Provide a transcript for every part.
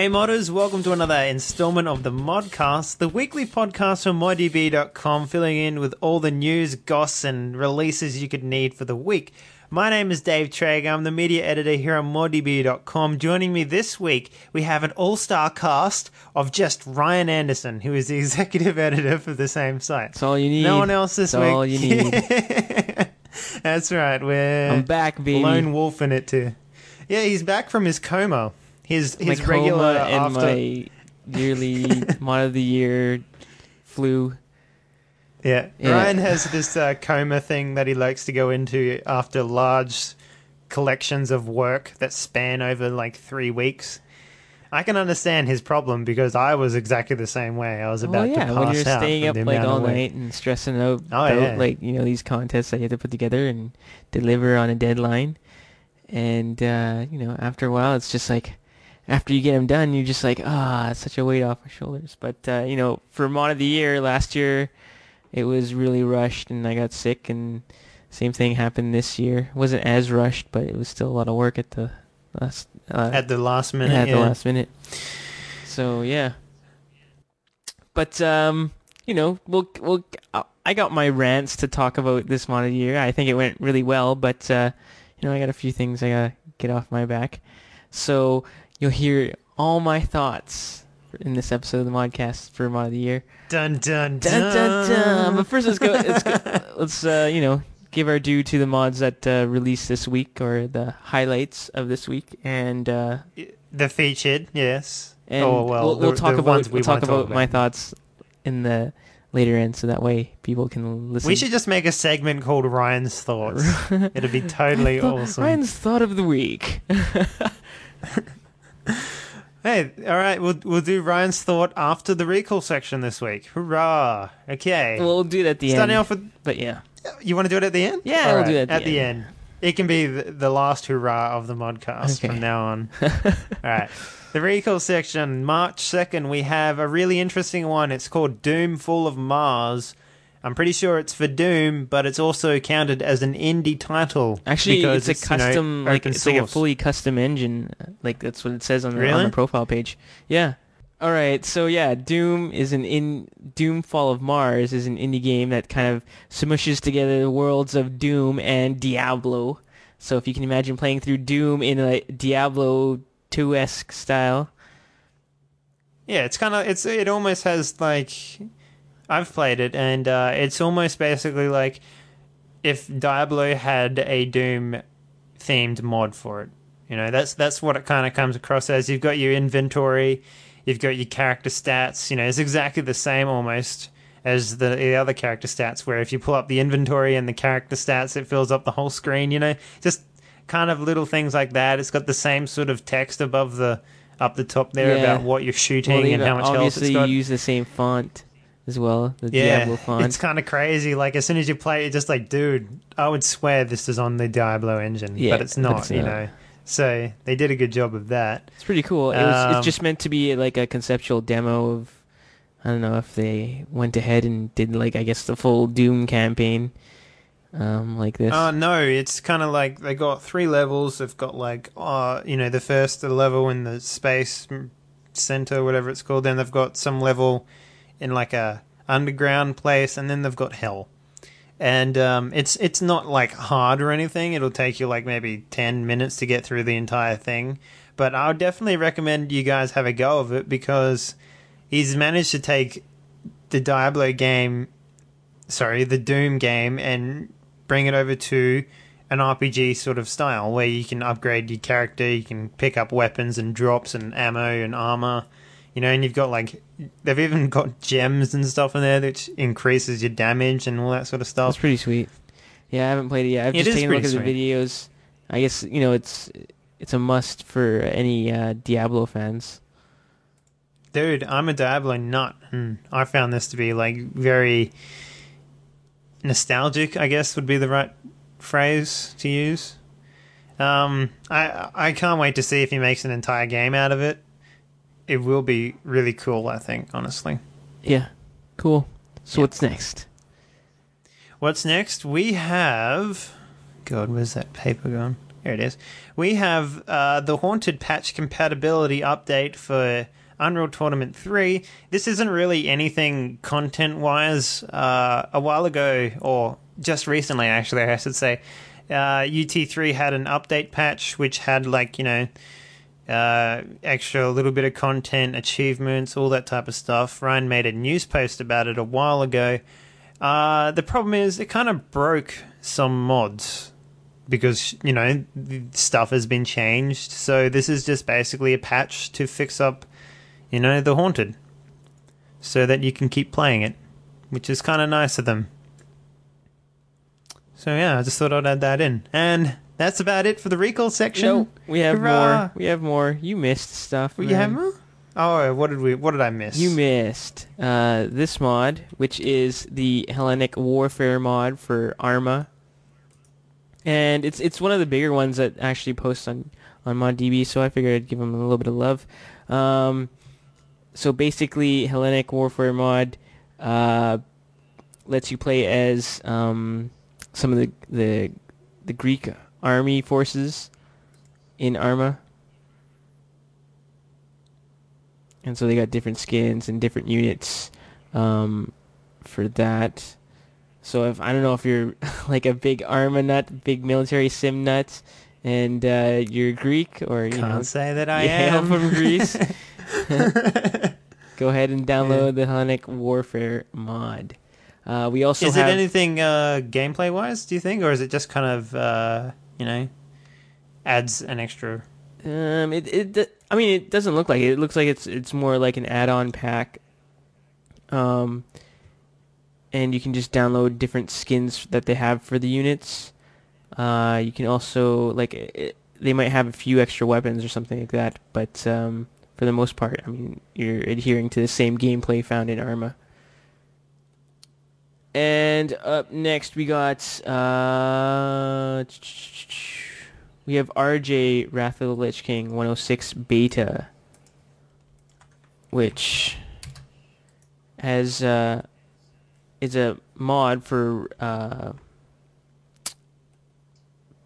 Hey modders, welcome to another installment of the Modcast, the weekly podcast from ModDB.com, filling in with all the news, goss, and releases you could need for the week. My name is Dave Traeger. I'm the media editor here on ModDB.com. Joining me this week, we have an all-star cast of just Ryan Anderson, who is the executive editor for the same site. That's all you need. No one else this That's week. all you need. That's right. We're I'm back, baby. lone wolf in it too. Yeah, he's back from his coma. His his coma regular and after. my yearly mod of the year flu. Yeah. Yeah. Ryan has this uh, coma thing that he likes to go into after large collections of work that span over like three weeks. I can understand his problem because I was exactly the same way. I was about well, yeah, to when pass you're out staying up like all night and stressing out Oh, about yeah. like you know these contests that you have to put together and deliver on a deadline, and uh, you know after a while it's just like after you get them done you're just like ah it's such a weight off my shoulders. But uh, you know for mod of the year last year it was really rushed and I got sick and same thing happened this year. It wasn't as rushed but it was still a lot of work at the last uh, At the last minute. yeah, at yeah. the last minute. So yeah, but um, you know, we'll we'll. I got my rants to talk about this mod of the year. I think it went really well, but uh, you know, I got a few things I gotta get off my back. So you'll hear all my thoughts in this episode of the Modcast for mod of the year. Dun dun dun. Dun dun dun. But first, let's go. Let's go. Let's uh, you know give our due to the mods that uh, released this week or the highlights of this week, and uh, The featured, yes. and oh well, we'll, we'll the- talk the about we we'll talk wanna about my thoughts in the later end, so that way people can listen. We should just make a segment called Ryan's Thoughts. It'd be totally Thought- awesome. Ryan's thought of the week. Hey, all right, we'll we'll do Ryan's thought after the recall section this week. Hurrah! Okay, we'll do it at the end. starting end. off with but yeah, you want to do it at the end? Yeah, All we'll do it at the end. It can be the, the last hurrah of the modcast Okay. from now on. all right, the recall section, March second. We have a really interesting one. It's called Doom Fall of Mars. I'm pretty sure it's for Doom, but it's also counted as an indie title. actually, because it's a you know, custom, like it's like a fully custom engine. Uh, like that's what it says on the, on the profile page. Yeah. All right, so yeah, Doom is an in Doom Fall of Mars is an indie game that kind of smushes together the worlds of Doom and Diablo. So if you can imagine playing through Doom in a Diablo 2 esque style, Yeah, it's kind of it's it almost has like I've played it and uh, it's almost basically like if Diablo had a Doom themed mod for it. You know, that's that's what it kind of comes across as. You've got your inventory, you've got your character stats. You know, it's exactly the same almost as the, the other character stats. Where if you pull up the inventory and the character stats, it fills up the whole screen. You know, just kind of little things like that. It's got the same sort of text above the up the top there Yeah. about what you're shooting well, and how much health it's got. Obviously, use the same font as well, the yeah, Diablo font. it's kind of crazy. Like as soon as you play it, just like, dude, I would swear this is on the Diablo engine, Yeah, but it's but not. it's you not. know, so they did a good job of that. It's pretty cool. It was Um, it's just meant to be like a conceptual demo of I don't know if they went ahead and did like I guess the full Doom campaign um like this. Uh, no, it's kind of like they got three levels. They've got like, uh, you know, the first level in the space center, whatever it's called. Then they've got some level in like a underground place, and then they've got hell. And um, it's it's not like hard or anything. It'll take you like maybe ten minutes to get through the entire thing. But I would definitely recommend you guys have a go of it because he's managed to take the Diablo game, sorry, the Doom game, and bring it over to an RPG sort of style where you can upgrade your character, you can pick up weapons and drops and ammo and armor, you know, and you've got like they've even got gems and stuff in there which increases your damage and all that sort of stuff. It's pretty sweet. Yeah, I haven't played it yet. I've It just taken a look at the videos. I guess you know it's it's a must for any uh, Diablo fans. Dude, I'm a Diablo nut. and I found this to be like very nostalgic. I guess would be the right phrase to use. Um, I I can't wait to see if he makes an entire game out of it. It will be really cool. I think, honestly. Yeah, cool. So Yeah. what's next? What's next? We have. God, where's that paper gone? Here it is. We have uh, the Haunted Patch compatibility update for Unreal Tournament 3. This isn't really anything content wise. Uh, a while ago, or just recently, actually, I should say, uh, UT3 had an update patch which had, like, you know, uh, extra little bit of content, achievements, all that type of stuff. Ryan made a news post about it a while ago. Uh, the problem is it kind of broke some mods because you know stuff has been changed. So this is just basically a patch to fix up, you know, the haunted, so that you can keep playing it, which is kind of nice of them. So yeah, I just thought I'd add that in, and that's about it for the recall section. We have Hurrah! more. We have more. You missed stuff. You have more? Oh, what did we? What did I miss? You missed uh, this mod, which is the Hellenic Warfare mod for Arma, and it's it's one of the bigger ones that actually posts on on ModDB. So I figured I'd give them a little bit of love. Um, so basically, Hellenic Warfare mod uh, lets you play as um, some of the the the Greek army forces in Arma. and so they got different skins and different units um, for that. So if I don't know if you're like a big Arma nut, big military sim nut, and uh, you're Greek or you Can't know say that I am from Greece, go ahead and download the Hellenic Warfare mod. Uh, we also is have it anything uh, gameplay wise? Do you think, or is it just kind of uh, you know adds an extra? Um, it it I mean it doesn't look like it. It looks like it's it's more like an add-on pack. Um, and you can just download different skins that they have for the units. Uh, you can also like it, they might have a few extra weapons or something like that, but um, for the most part, I mean you're adhering to the same gameplay found in Arma. And up next we got uh we have RJ Wrath of the Lich King 106 beta which has uh is a mod for uh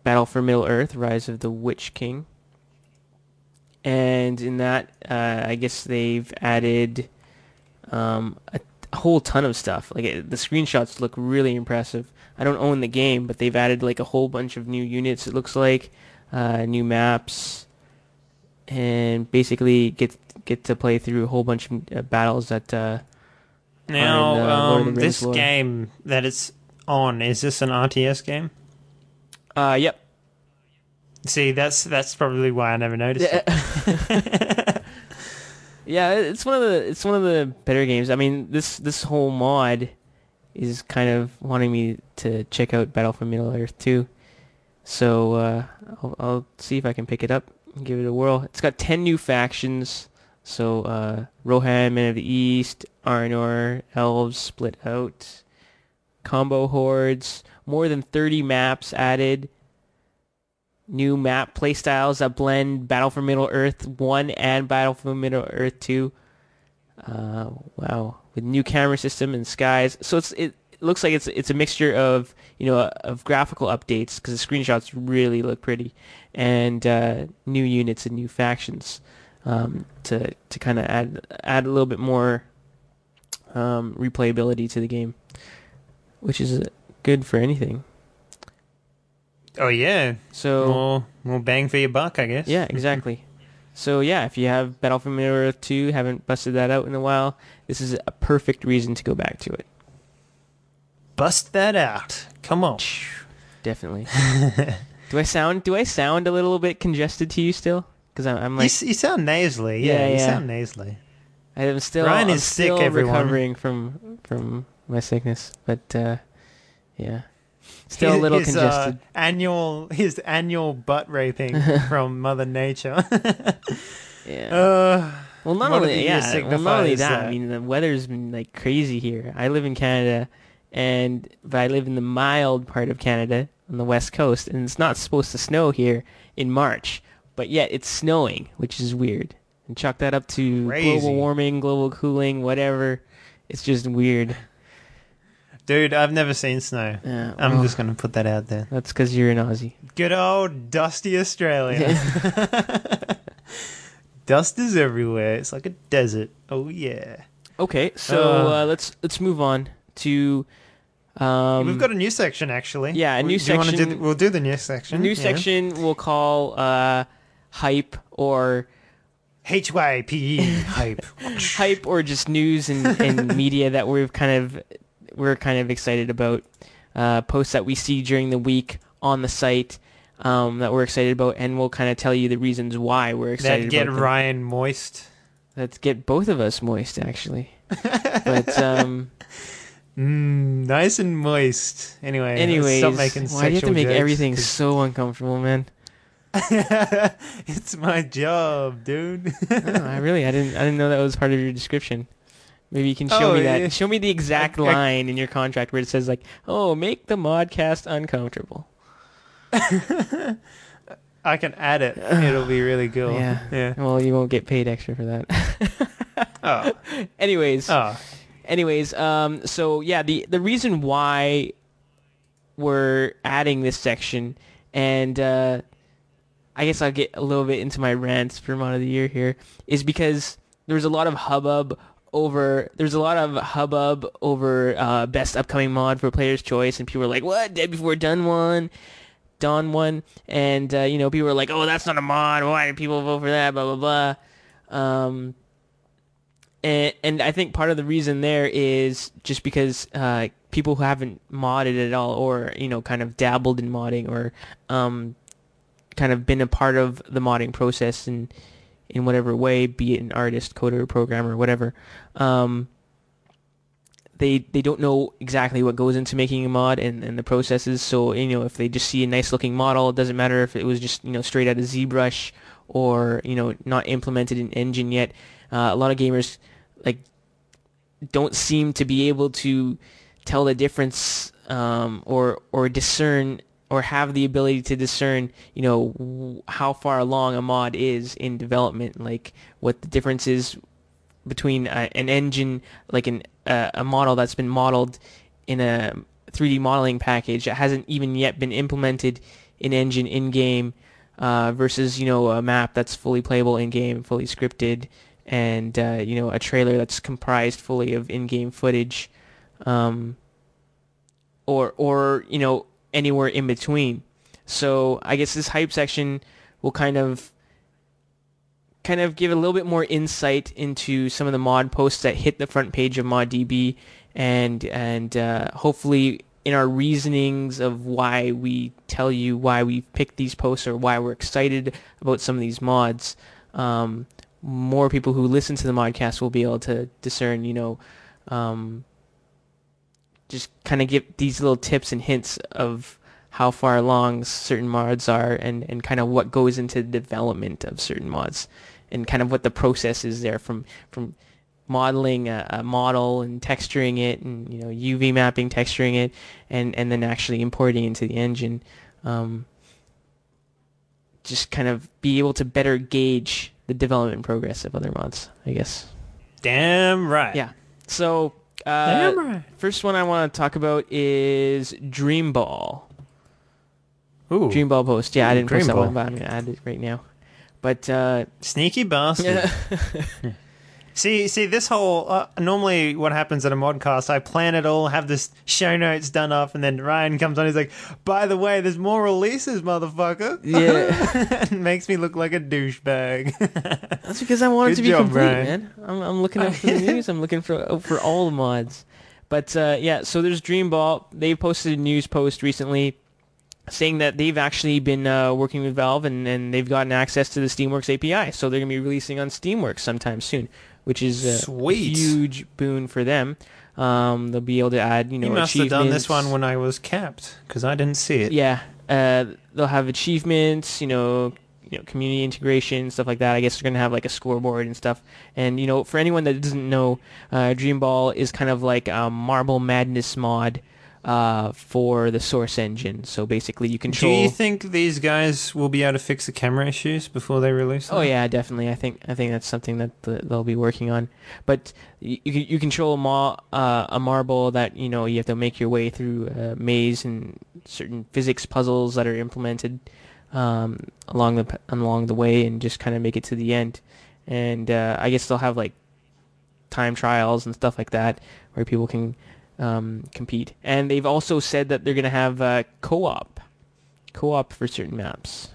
Battle for Middle Earth Rise of the Witch King. And in that uh I guess they've added um a a whole ton of stuff. Like it, the screenshots look really impressive. I don't own the game, but they've added like a whole bunch of new units. It looks like uh, new maps, and basically get get to play through a whole bunch of uh, battles that. Uh, Now, in, uh, um, this lore. game that it's on is this an RTS game? uh, yep. See, that's that's probably why I never noticed it. yeah, it's one of the it's one of the better games. I mean, this this whole mod is kind of wanting me to check out Battle for Middle Earth too. So uh, I'll, I'll see if I can pick it up and give it a whirl. It's got ten new factions. So uh, Rohan, Men of the East, Arnor, Elves split out, combo hordes, more than thirty maps added new map playstyles that blend Battle for Middle Earth 1 and Battle for Middle Earth 2. Uh, wow, with new camera system and skies. So it's it, looks like it's it's a mixture of you know of graphical updates because the screenshots really look pretty, and uh, new units and new factions um, to to kind of add add a little bit more um, replayability to the game, which is good for anything. Oh yeah, So more more bang for your buck, I guess. Yeah, exactly. so yeah, if you have Battle for Middle Earth 2, haven't busted that out in a while, this is a perfect reason to go back to it. Bust that out. Come on. Definitely. do I sound do I sound a little bit congested to you still? Because I'm, I'm like s- you sound nasally. Yeah, Yeah, you yeah. sound nasally. I'm still Ryan I'm is sick, still everyone. recovering from from my sickness, but uh, yeah, still a little his, uh, congested. annual his annual butt raping from Mother Nature. yeah. uh, Well, not only yeah, well, not only signifies that. I mean, the weather's been like crazy here. I live in Canada, and but I live in the mild part of Canada on the west coast, and it's not supposed to snow here in March, but yet it's snowing, which is weird. And chalk that up to Crazy. global warming, global cooling, whatever. It's just weird. Dude, I've never seen snow. Yeah, I'm well, just going to put that out there. That's because you're an Aussie. Good old dusty Australia. Dust is everywhere. It's like a desert. Oh yeah. Okay, so Uh. uh, let's let's move on to. Um, We've got a new section actually. yeah, a We- new do you wanna do section- the- we'll do the new section. new yeah. section we'll call uh, hype or H Y P E hype. hype or just news and, and media that we've kind of we're kind of excited about. Uh, posts that we see during the week on the site um, that we're excited about, and we'll kind of tell you the reasons why we're excited that get about them. Ryan moist. That get both of us moist, actually. but um, Mm, nice and moist. Anyway, anyways, stop making why do you have to make jokes, everything so uncomfortable, man? it's my job, dude. Oh, I really, I didn't, I didn't know that was part of your description. Maybe you can show Oh, me that. yeah. Show me the exact I- I- line in your contract where it says like, "Oh, make the modcast uncomfortable." I can add it. It'll be really cool. Yeah. Yeah. Well, you won't get paid extra for that. Oh. anyways, Oh. anyways, um, so yeah, the the reason why we're adding this section, and uh, I guess I'll get a little bit into my rants for mod of the year here, is because there's a lot of hubbub over there's a lot of hubbub over uh, best upcoming mod for Player's Choice, and people are like, "What? Dead Before Dawn one." Dawn one, and uh, you know people are like, "Oh, that's not a mod. Why did people vote for that?" Blah blah blah. Um, and, and I think part of the reason there is just because uh, people who haven't modded at all, or you know, kind of dabbled in modding, or um, kind of been a part of the modding process in in whatever way, be it an artist, coder, programmer, whatever. Um, they they don't know exactly what goes into making a mod and, and the processes. So you know, if they just see a nice looking model, it doesn't matter if it was just you know straight out of ZBrush or you know not implemented in Engine yet. Uh, a lot of gamers like don't seem to be able to tell the difference um, or or discern or have the ability to discern you know how far along a mod is in development like what the difference is between uh, an engine like an uh, a model that's been modeled in a 3D modeling package that hasn't even yet been implemented in engine in game uh, versus you know a map that's fully playable in game fully scripted and uh, you know a trailer that's comprised fully of in-game footage, um, or or you know anywhere in between. So I guess this hype section will kind of kind of give a little bit more insight into some of the mod posts that hit the front page of ModDB, and and uh, hopefully in our reasonings of why we tell you why we picked these posts or why we're excited about some of these mods. Um, more people who listen to the modcast will be able to discern, you know, um, just kind of give these little tips and hints of how far along certain mods are and, and kind of what goes into the development of certain mods and kind of what the process is there from, from modeling a, a model and texturing it and, you know, UV mapping, texturing it, and, and then actually importing into the engine. Um, just kind of be able to better gauge the development progress of other mods, I guess. Damn right. Yeah. So, uh, Damn right. first one I want to talk about is Dreamball. Ooh. Dreamball post. Yeah, I didn't post that Dreamball. one, but I'm gonna add it right now. But uh, Sneaky bastard. See, see, this whole uh, normally what happens at a modcast, I plan it all, have this show notes done up, and then Ryan comes on. He's like, "By the way, there's more releases, motherfucker." Yeah. it makes me look like a douchebag. that's because I want it to be job, complete, Brian. man. I'm, I'm looking out for the news. I'm looking for for all the mods. But uh, yeah, so there's Dreamball. They posted a news post recently saying that they've actually been uh, working with Valve and, and they've gotten access to the Steamworks API. So they're going to be releasing on Steamworks sometime soon, which is a Sweet. huge boon for them. Um, they'll be able to add, you know, you must have done this one when I was capped because I didn't see it. Yeah, uh, they'll have achievements, you know, you know, community integration, stuff like that. I guess they're gonna have like a scoreboard and stuff. And you know, for anyone that doesn't know, uh, Dreamball is kind of like a Marble Madness mod, uh, for the Source engine. So basically, you control. Do you think these guys will be able to fix the camera issues before they release? Oh yeah, definitely. I think I think that's something that the, they'll be working on. But you you, you control a, ma- uh, a marble that you know you have to make your way through a maze and certain physics puzzles that are implemented um, along the along the way, and just kind of make it to the end. And uh, I guess they'll have like time trials and stuff like that where people can um, compete. And they've also said that they're going to have uh, co-op, co-op for certain maps,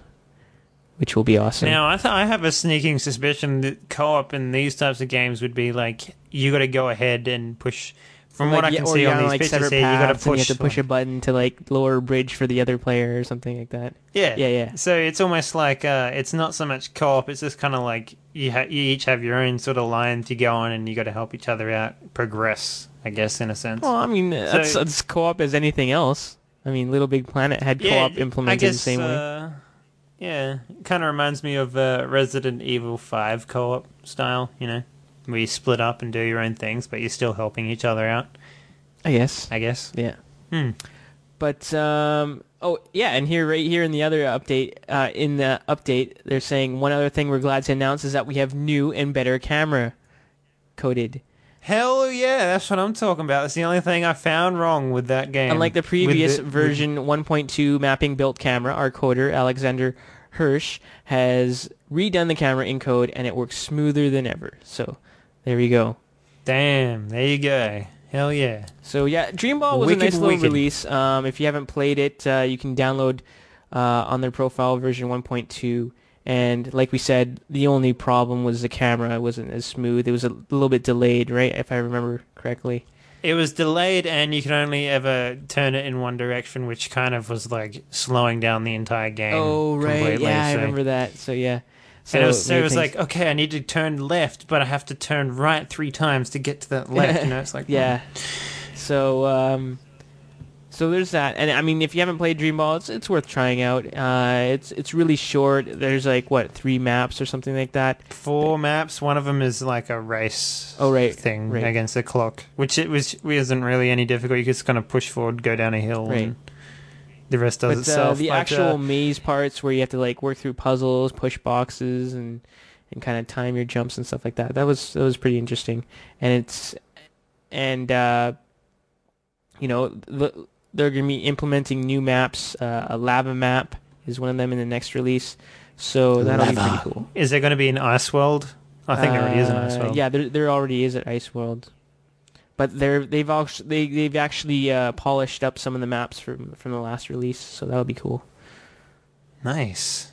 which will be awesome. Now, I, th- I have a sneaking suspicion that co-op in these types of games would be like you got to go ahead and push. From what I can see you're on these like pictures here, you got to push. You have to push a button to like lower a bridge for the other player or something like that. yeah, Yeah, yeah. So it's almost like uh, it's not so much co-op. It's just kind of like you ha- you each have your own sort of line to go on, and you got to help each other out, progress. I guess in a sense. Well, I mean, that's, So- that's co-op as anything else. I mean, Little Big Planet had co-op implemented guess, the same way. uh, Yeah, it kind of reminds me of uh, Resident Evil Five co-op style. You know, where you split up and do your own things, but you're still helping each other out. I guess. I guess. Yeah. Hmm. But um, oh yeah, and here right here in the other update, uh, in the update, they're saying one other thing we're glad to announce is that we have new and better camera coded. Hell yeah, that's what I'm talking about. That's the only thing I found wrong with that game. Unlike the previous the- version 1.2 mapping built camera, our coder Alexander Hirsch has redone the camera in code, and it works smoother than ever. So there you go. Damn, there you go. Hell yeah. So yeah, Dreamball was Wicked, a nice little wicked. release. Um, if you haven't played it, uh, you can download uh, on their profile version 1.2. And like we said, the only problem was the camera it wasn't as smooth. It was a little bit delayed, right? If I remember correctly. It was delayed, and you could only ever turn it in one direction, which kind of was like slowing down the entire game. oh right, completely, yeah, I remember that. So yeah. So and it was, so it was like, okay, I need to turn left, but I have to turn right three times to get to that left. You know, it's like, yeah. So um, so there's that, and I mean, if you haven't played Dreamball, it's it's worth trying out. Uh, it's it's really short. There's like what three maps or something like that. four maps. One of them is like a race. Oh, right, thing right. against the clock, which it was isn't really any difficult. You just kind of push forward, go down a hill, Right. and the rest does but uh, the But, actual uh, maze parts where you have to like work through puzzles, push boxes, and and kind of time your jumps and stuff like that. That was that was pretty interesting, and it's and uh, you know the, they're going to be implementing new maps. Uh, a lava map is one of them in the next release, so that'll be pretty cool. is there going to be an ice world? I think there already is an ice Uh, world. Yeah, there there already is an Ice World, but they're they've actually they they've actually uh, polished up some of the maps from from the last release, so that'll be cool. Nice.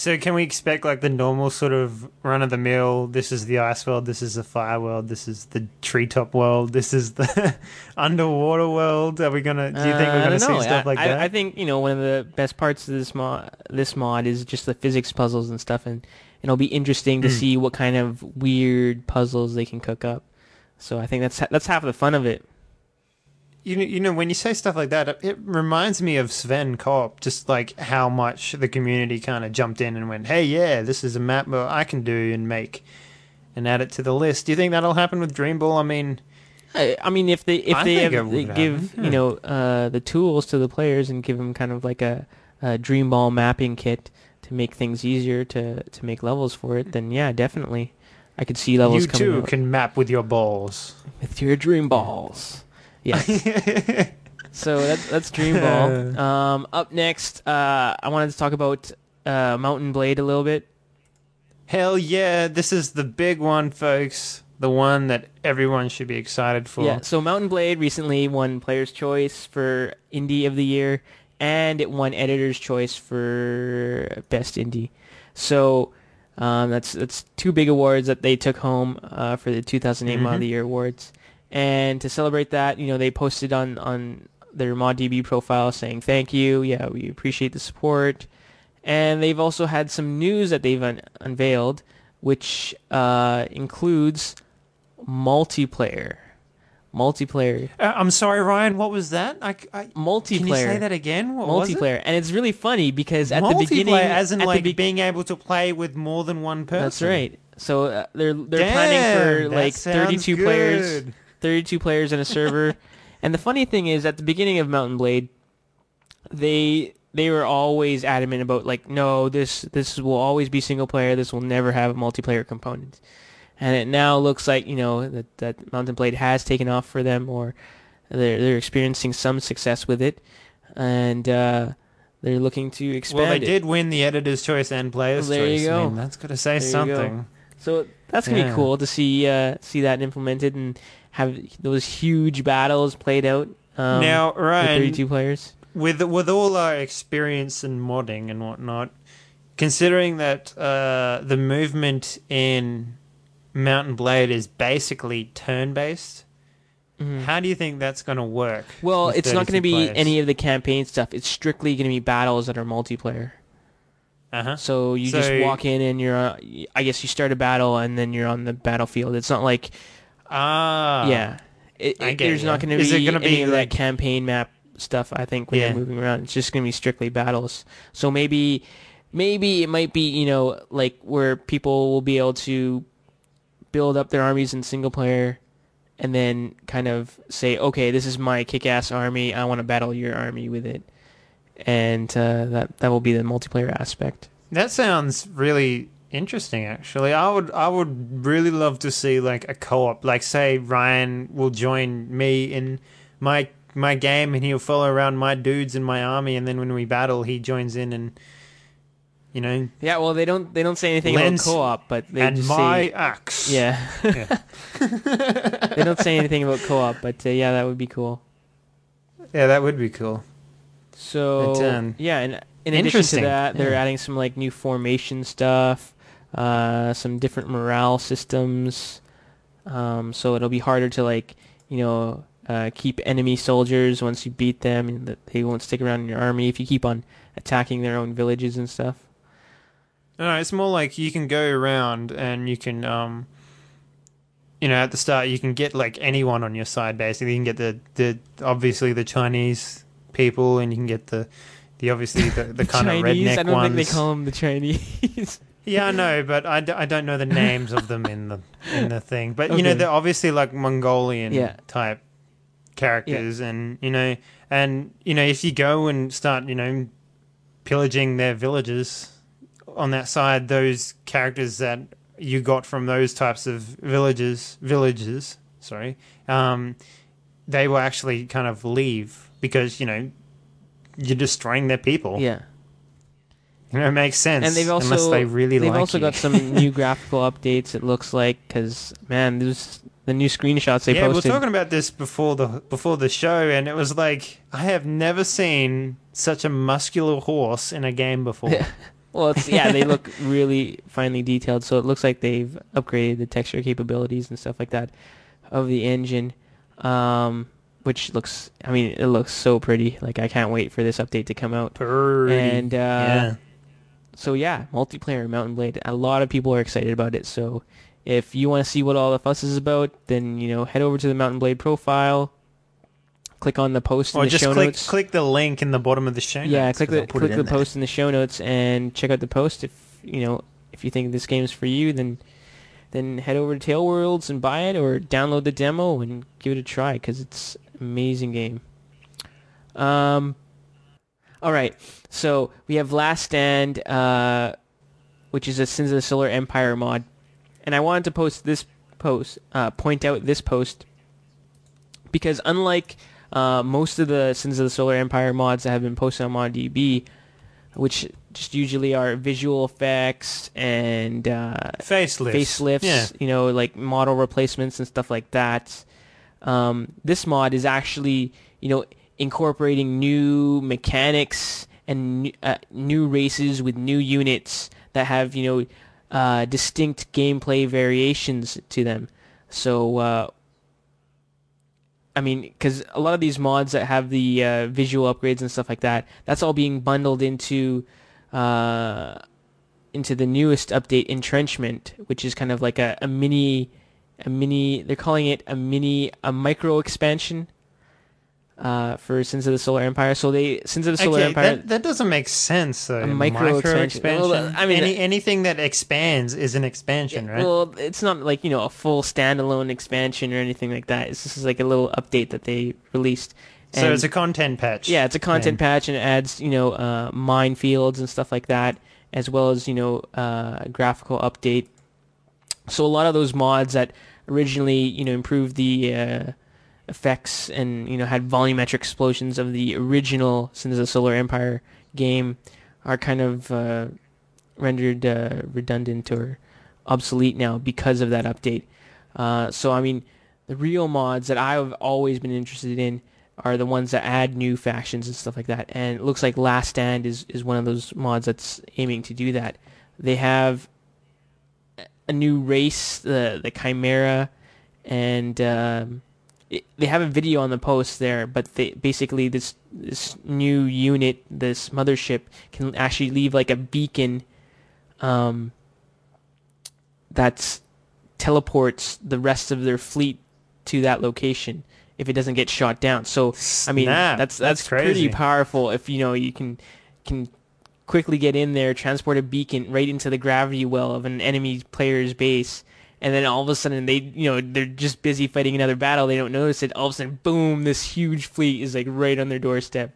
So can we expect like the normal sort of run of the mill? This is the ice world. This is the fire world. This is the treetop world. This is the underwater world. Are we gonna? Do you think Uh, we're gonna don't see know. stuff I, like I, that? I think you know one of the best parts of this mod this mod is just the physics puzzles and stuff, and it'll be interesting to Mm. see what kind of weird puzzles they can cook up. So I think that's that's half the fun of it. You know, you know, when you say stuff like that, it reminds me of Sven Co-op. Just like how much the community kind of jumped in and went, "Hey, yeah, this is a map I can do and make, and add it to the list." Do you think that'll happen with Dream Ball? I mean, I, I mean, if they if I they, have, they give happen, you know uh, the tools to the players and give them kind of like a, a dream ball mapping kit to make things easier to to make levels for it, then yeah, definitely, I could see levels you coming too out can map with your balls. with your dream balls. Yes. So that's that's Dream Ball. Um, up next, uh, I wanted to talk about uh, Mount & Blade a little bit. Hell yeah, this is the big one, folks. The one that everyone should be excited for. Yeah. So Mount & Blade recently won Player's Choice for Indie of the Year, and it won Editor's Choice for Best Indie. So um, that's that's two big awards that they took home uh, for the 2008 Mod of Mhm. the Year awards. And to celebrate that, you know, they posted on on their ModDB profile saying thank you. Yeah, we appreciate the support. And they've also had some news that they've un- unveiled, which uh, includes multiplayer. Multiplayer. Uh, I'm sorry, Ryan. What was that? I, I, Multiplayer. can you say that again? What multiplayer. And it's really funny because at the beginning, as in like be- being able to play with more than one person. That's right. So uh, they're they're Damn, planning for like sounds 32 players, good. 32 players in a server, And the funny thing is, at the beginning of Mount & Blade, they they were always adamant about like, no, this this will always be single player. This will never have a multiplayer components. And it now looks like you know that that Mount & Blade has taken off for them, or they're they're experiencing some success with it, and uh, they're looking to expand. Well, they it. did win the editor's choice and player's Well, there you go. I mean, that's got to say There something. So that's gonna be cool to see uh, see that implemented and have those huge battles played out. Um, now, with 32 players. with with all our experience in modding and whatnot, considering that uh, the movement in Mount & Blade is basically turn based, Mhm. how do you think that's going to work? Well, it's not going to be players? any of the campaign stuff. It's strictly going to be battles that are multiplayer. Uh-huh. So you just walk in and you're, uh, I guess you start a battle and then you're on the battlefield. It's not like, Ah, yeah, it, it- there's ya. not going to be gonna any be of like- that campaign map stuff. I think when Yeah. you're moving around, it's just going to be strictly battles. So maybe, maybe it might be you know like where people will be able to build up their armies in single player. And then kind of say, okay, this is my kick-ass army. I want to battle your army with it, and uh, that that will be the multiplayer aspect. That sounds really interesting actually. I would I would really love to see like a co-op. Like say Ryan will join me in my my game and he'll follow around my dudes in my army and then when we battle he joins in and you know Yeah, well, they don't they don't say anything Lens about co-op, but they and just my say axe. yeah. Yeah. they don't say anything about co-op, but uh, yeah, that would be cool. Yeah, that would be cool. So But, um, yeah, and in addition to that, they're yeah. adding some like new formation stuff, uh, some different morale systems. Um, so it'll be harder to like you know uh, keep enemy soldiers once you beat them, and that they won't stick around in your army if you keep on attacking their own villages and stuff. No, it's more like you can go around and you can, um, you know, at the start you can get like anyone on your side. Basically, you can get the the obviously the Chinese people, and you can get the the obviously the, the kind of Chinese? redneck I don't ones. think they call them the Chinese. yeah, I know, but I, d- I don't know the names of them in the in the thing. But you know, Okay. they're obviously like Mongolian Yeah. type characters, and you know, and you know, if you go and start, you know, pillaging their villages on that side, those characters that you got from those types of villages, villages, sorry, um, they will actually kind of leave because you know you're destroying their people. yeah. It makes sense. and they've also unless they really they've like also you. got some new graphical updates. It looks like because man, those the new screenshots they yeah, we posted. were talking about this before the before the show, and it was like I have never seen such a muscular horse in a game before. Well, it's, yeah, they look really finely detailed. So it looks like they've upgraded the texture capabilities and stuff like that of the engine, um, which looks. I mean, it looks so pretty. Like I can't wait for this update to come out. Pretty. And uh, yeah, so yeah, multiplayer Mount & Blade. A lot of people are excited about it. So if you want to see what all the fuss is about, then you know head over to the Mount & Blade profile, click on the post in the just show click notes. click the link in the bottom of the show. yeah, notes, click the click the there. post in the show notes and check out the post. If you know if you think this game's for you, then then head over to TaleWorlds and buy it, or download the demo and give it a try because it's an amazing game. Um. All right, so we have Last Stand, uh, which is a Sins of the Solar Empire mod, and I wanted to post this post, uh, point out this post because unlike uh, most of the Sins of the Solar Empire mods that have been posted on ModDB, which just usually are visual effects and uh, facelifts. facelifts, Yeah, you know, like model replacements and stuff like that. Um, this mod is actually, you know, incorporating new mechanics and new, uh, new races with new units that have, you know, uh, distinct gameplay variations to them. So, uh, I mean, because a lot of these mods that have the uh, visual upgrades and stuff like that, that's all being bundled into uh, into the newest update, Entrenchment, which is kind of like a, a mini, a mini. They're calling it a mini, a micro expansion. Uh, for Sins of the Solar Empire. So they Sins of the Solar okay, Empire. that, that doesn't make sense though. A micro expansion. expansion. Well, I mean, Any, anything that expands is an expansion, right? Well, it's not like you know a full standalone expansion or anything like that. It's just like a little update that they released. so it's a content patch. yeah, it's a content then. patch and it adds you know uh, minefields and stuff like that, as well as you know uh, a graphical update. So a lot of those mods that originally you know improved the uh, effects and you know had volumetric explosions of the original Sins of the Solar Empire game are kind of uh, rendered uh, redundant or obsolete now because of that update. Uh, so I mean, the real mods that I've always been interested in are the ones that add new factions and stuff like that. And it looks like Last Stand is, is one of those mods that's aiming to do that. They have a new race, the the Chimera, and um, it, they have a video on the post there. But they basically this this new unit, this mothership, can actually leave like a beacon, um, that's teleports the rest of their fleet to that location if it doesn't get shot down. So I mean Snap, that's that's, that's pretty powerful if you know you can can quickly get in there, transport a beacon right into the gravity well of an enemy player's base. And then all of a sudden they, you know, they're just busy fighting another battle. They don't notice it. All of a sudden, boom! This huge fleet is like right on their doorstep,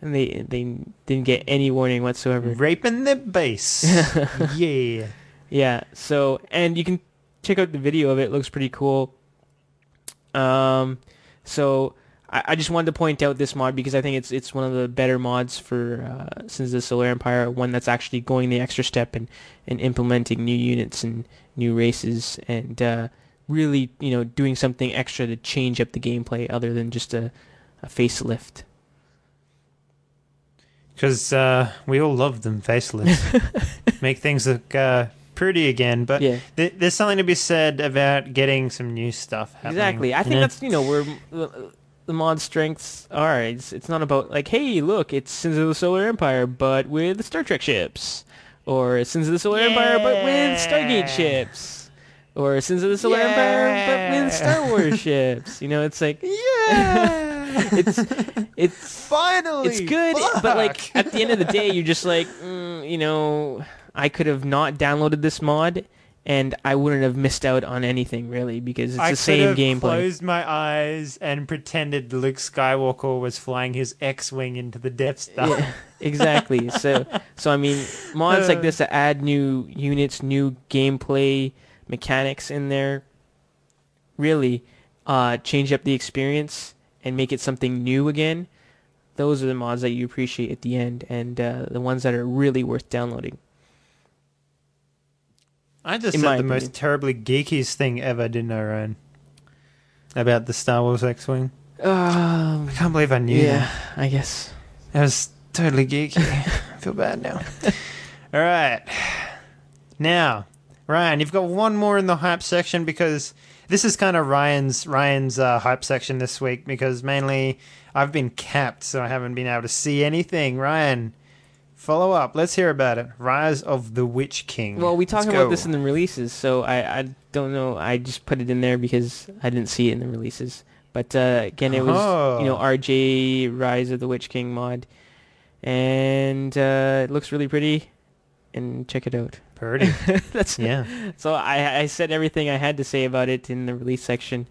and they they didn't get any warning whatsoever. Raping the base. yeah. Yeah. So, and you can check out the video of it. It looks pretty cool. Um, so I, I just wanted to point out this mod because I think it's it's one of the better mods for uh, Sins of the Solar Empire. One that's actually going the extra step and and implementing new units and new races and uh, really you know doing something extra to change up the gameplay other than just a, a facelift. Because uh, we all love them facelifts. Make things look uh, pretty again. But yeah. th- there's something to be said about getting some new stuff happening. Exactly. I think Yeah. that's you know where the, mod strengths are. It's it's not about like, hey, look, it's Sins of the Solar Empire, but with Star Trek ships, or Sins of the Solar Empire, but with Stargate Yeah. ships, or Sins of the Solar Empire, but with Star Wars ships. You know, it's like Yeah. it's it's finally. it's good, Fuck. but like at the end of the day, you're just like, mm, you know, I could have not downloaded this mod. And I wouldn't have missed out on anything really because it's I the same gameplay. closed my eyes and pretended Luke Skywalker was flying his X-wing into the Death Star. Yeah, exactly. So, so I mean, mods like this that add new units, new gameplay mechanics in there, really uh, change up the experience and make it something new again. Those are the mods that you appreciate at the end, and uh, the ones that are really worth downloading. I just said the opinion. most terribly geekiest thing ever, didn't I, Ryan? About the Star Wars X-wing. Um, I can't believe I knew yeah, that. I guess. That was totally geeky. I feel bad now. All right. Now, Ryan, you've got one more in the hype section because this is kind of Ryan's Ryan's uh, hype section this week because mainly I've been capped, so I haven't been able to see anything. Ryan, follow up. Let's hear about it. Rise of the Witch King. Well, we talked Let's about go. this in the releases, so I, I don't know. I just put it in there because I didn't see it in the releases. But uh, again, it was Oh. you know RJ Rise of the Witch King mod, and uh, it looks really pretty. And check it out. Pretty. That's yeah. so I I said everything I had to say about it in the release section.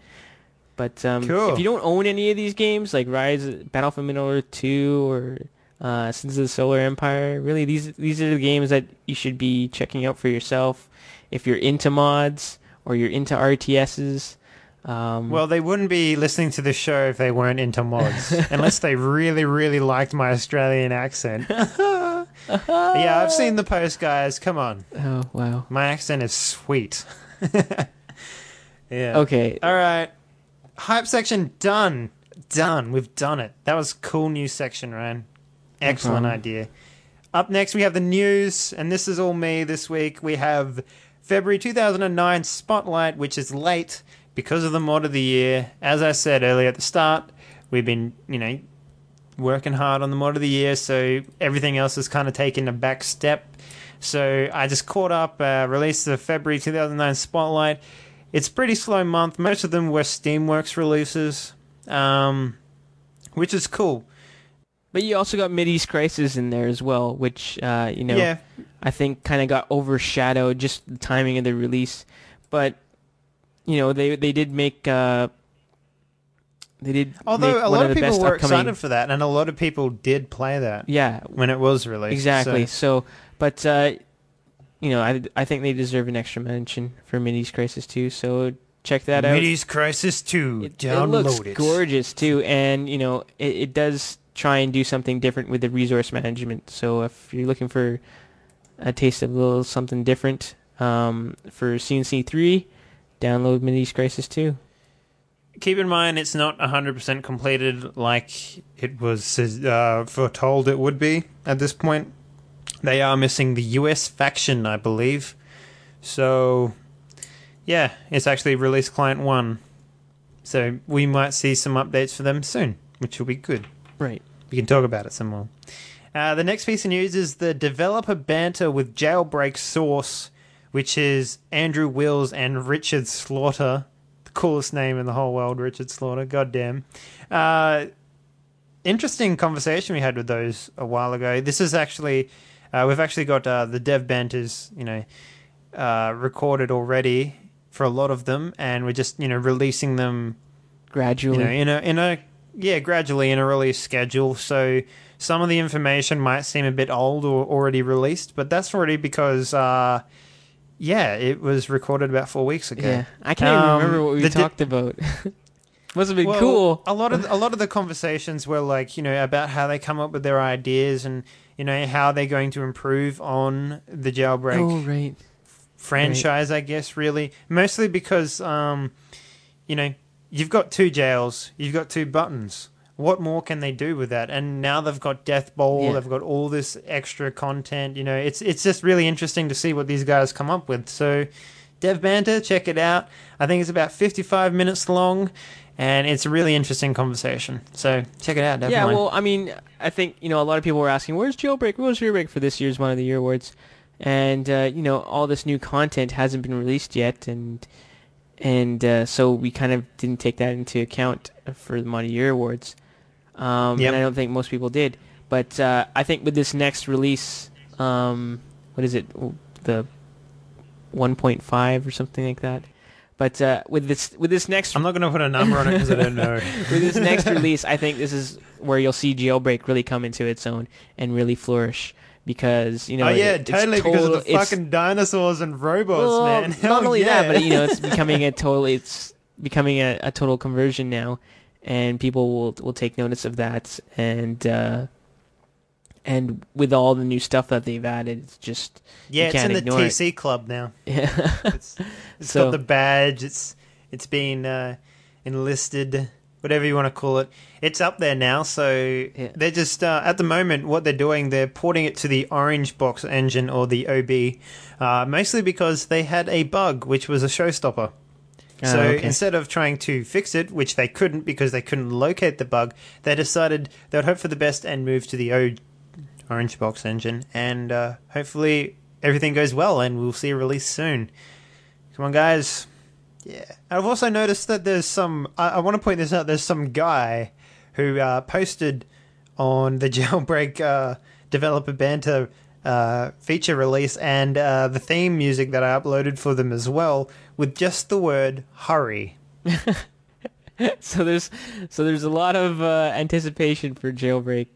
But um, Cool. if you don't own any of these games, like Rise, Battle for Middle Earth Two, or uh, Sins of the Solar Empire, really these these are the games that you should be checking out for yourself. If you're into mods or you're into RTSs, um, Well, they wouldn't be listening to the show if they weren't into mods, unless they really, really liked my Australian accent. yeah, I've seen the post, guys. Come on, oh wow, my accent is sweet. yeah. okay, All right. Hype section done. Done. We've done it. That was cool new section, Ryan. Excellent idea. Up next, we have the news, and this is all me this week. We have February 2009 Spotlight, which is late because of the mod of the year. As I said earlier at the start, we've been, you know, working hard on the mod of the year, so everything else has kind of taken a back step. So I just caught up, uh, released the February 2009 Spotlight. It's pretty slow month. Most of them were Steamworks releases. Um, which is cool. But you also got Mideast Crisis in there as well, which uh, you know Yeah, I think kind of got overshadowed just the timing of the release. But you know they they did make uh, they did although a lot of the people were upcoming- excited for that, and a lot of people did play that Yeah, when it was released. exactly. So, So, but uh, you know I I think they deserve an extra mention for Mideast Crisis too. So check that out. Mideast Crisis Two, it, it download looks it. gorgeous too and you know it, it does try and do something different with the resource management so if you're looking for a taste of a little something different um, for cnc3 download Mideast crisis 2 Keep in mind, it's not 100% completed like it was uh, foretold it would be at this point. They are missing the US faction, I believe. So, yeah, it's actually release client 1. So, we might see some updates for them soon, which will be good. Right We can talk about it some more. Uh, the next piece of news is the developer banter with Jailbreak Source, which is Andrew Wills and Richard Slaughter. The coolest name in the whole world, Richard Slaughter. Goddamn. Uh, interesting conversation we had with those a while ago. This is actually, uh, we've actually got uh, the dev banters, you know, uh, recorded already for a lot of them, and we're just, you know, releasing them gradually you know, in a in a yeah, gradually in a release schedule. So some of the information might seem a bit old or already released, but that's already because uh yeah, it was recorded about four weeks ago. yeah i can't even Um, remember what we the di- talked about must have been Well, cool A lot of a lot of the conversations were like, you know, about how they come up with their ideas and you know how they're going to improve on the jailbreak oh right franchise, I guess, really. Mostly because, um, you know, you've got two jails, you've got two buttons. What more can they do with that? And now they've got Death Bowl, Yeah. they've got all this extra content. You know, it's it's just really interesting to see what these guys come up with. So, Dev Banter, check it out. I think it's about 55 minutes long, and it's a really interesting conversation. So, check it out, Yeah, definitely. well, I mean, I think you know a lot of people were asking, "Where's Jailbreak? Where's Jailbreak for this year's one of the year awards?" And uh, you know, all this new content hasn't been released yet, and and uh, so we kind of didn't take that into account for the the Year awards. Um, Yep. And I don't think most people did. But uh, I think with this next release, um, what is it? The 1.5 or something like that. But uh, with this with this next I'm not going to put a number on it because I don't know. with this next release, I think this is where you'll see Jailbreak really come into its own and really flourish because you know. oh yeah, it- it's totally because of the fucking dinosaurs and robots, well, man. Not only yeah. that, but you know, it's becoming a total. It's becoming a, a total conversion now, and people will will take notice of that. And uh, and with all the new stuff that they've added, it's just yeah, it's in the ignore it. TC club now. yeah. It's, it's So- got the badge. It's it's been uh, enlisted, whatever you want to call it. It's up there now. So Yeah. they're just uh, at the moment what they're doing. They're porting it to the Orange Box engine or the OB, uh, mostly because they had a bug which was a showstopper. Ah, So okay. instead of trying to fix it, which they couldn't because they couldn't locate the bug, they decided they would hope for the best and move to the o- Orange Box engine, and uh, hopefully everything goes well and we'll see a release soon. Come on, guys! Yeah, I've also noticed that there's some. I, I want to point this out. There's some guy who uh, posted on the Jailbreak uh, developer banter uh, feature release and uh, the theme music that I uploaded for them as well, with just the word "hurry." so there's so there's a lot of uh, anticipation for Jailbreak.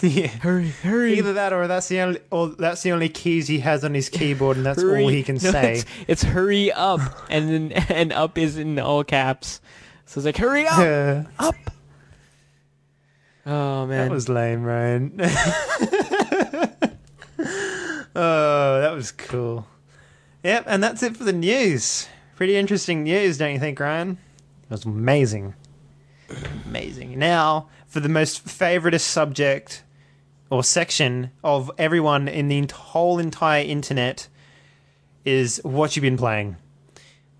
yeah. Hurry, hurry! Either that, or that's the only, or that's the only keys he has on his keyboard, and that's hurry. all he can No, say. It's, it's hurry up, and then and up is in all caps. So it's like hurry up, Yeah. up. Oh man, That was lame, Ryan. oh, that was cool. Yep, and that's it for the news. Pretty interesting news, don't you think, Ryan? It was amazing. Amazing. Now, for the most favoritist subject or section of everyone in the whole entire internet is what you've been playing.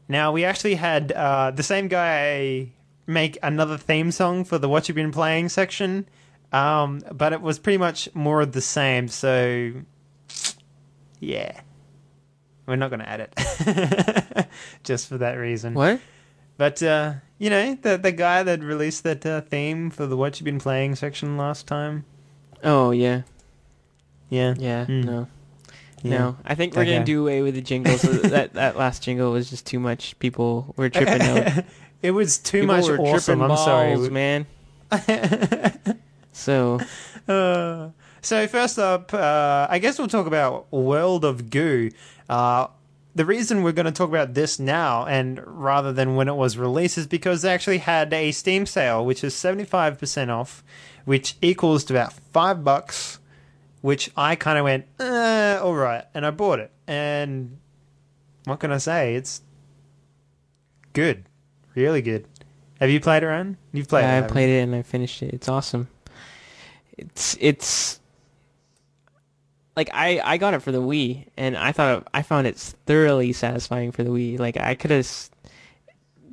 Now, we actually had uh, the same guy make another theme song for the What You've Been Playing section, um, but it was pretty much more of the same, so yeah. We're not going to add it just for that reason. what? But uh, You know, the the guy that released that uh, theme for the what you've been playing section last time. Oh yeah, Yeah. yeah. Hmm. No, yeah. no. I think we're Okay. gonna do away with the jingles. that that last jingle was just too much. People were tripping out. it was too much. People much People were awesome. tripping I'm sorry. man. So Uh, so first up, uh, I guess we'll talk about World of Goo. Uh, the reason we're going to talk about this now, and rather than when it was released, is because they actually had a Steam sale, which is seventy five percent off, which equals to about five bucks. Which I kind of went, uh, all right, and I bought it. And what can I say? It's good, really good. Have you played it, Ryan? You've played it. yeah, I haven't played it and I finished it. It's awesome. It's it's like I I got it for the Wii and I thought I found it thoroughly satisfying for the Wii. Like I could have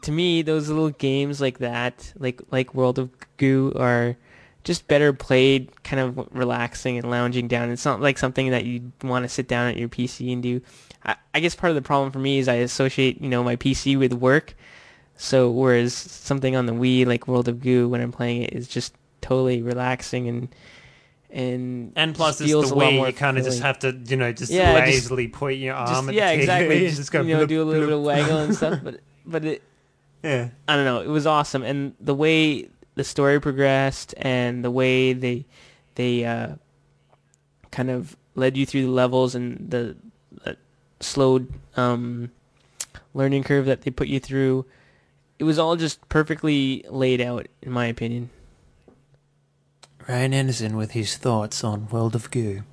to me those little games like that, like like World of Goo are just better played, kind of relaxing and lounging down. It's not like something that you want to sit down at your PC and do. I, I guess part of the problem for me is I associate, you know, my PC with work. So whereas something on the Wii like World of Goo when I'm playing it is just totally relaxing and and And plus, it's the way you kind of just have to, you know, just Yeah, just- lazily put your arm Just- at yeah, exactly. You Just, just go you know, bloop, do a little bit of bloop. waggle and stuff, but but it Yeah. I don't know. It was awesome, and the way the story progressed, and the way they they uh, kind of led you through the levels, and the uh, slowed um, learning curve that they put you through. It was all just perfectly laid out, in my opinion. Ryan Anderson with his thoughts on World of Goo.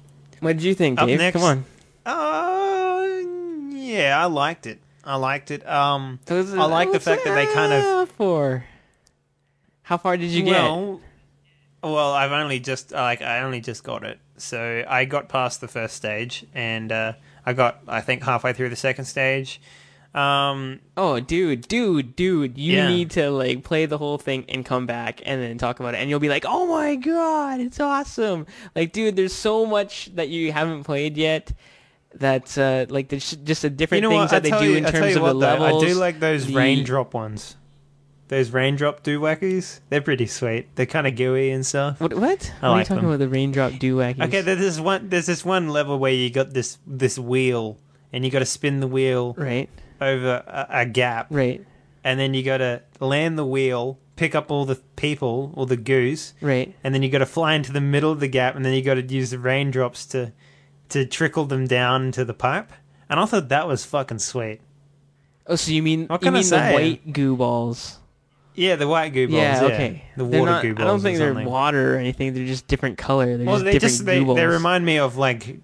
What did you think, Up Dave? next- Come on. Uh, yeah, I liked it. I liked it. Um, It was- I like the fact that they kind of- For how far did you get? well, well, I've only just like I only just got it, so I got past the first stage, and uh, I got I think halfway through the second stage. Um, Oh, dude, dude, dude, you Yeah. need to like play the whole thing and come back and then talk about it, and you'll be like, "Oh my god, it's awesome!" Like, dude, there's so much that you haven't played yet. That's uh, like there's just the you different know things that they do you, in terms of what, the though, levels. I do like those the- raindrop ones. Those raindrop doohackies. They're pretty sweet. They're kind of gooey and stuff. What? What? I what are you talking them. about? The raindrop do wackies? Okay, there's this one. There's this one level where you got this this wheel, and you got to spin the wheel right, over a, a gap, right, and then you got to land the wheel, pick up all the people, all the goose, right. and then you got to fly into the middle of the gap, and then you got to use the raindrops to to trickle them down into the pipe. And I thought that was fucking sweet. Oh, so you mean What you mean the white goo balls? Yeah, the white goo balls. yeah, Yeah, okay. The They're water not- goo balls. I don't think they're water or anything. They're just different color. They're Well, just they different just they, goo balls. they remind me of like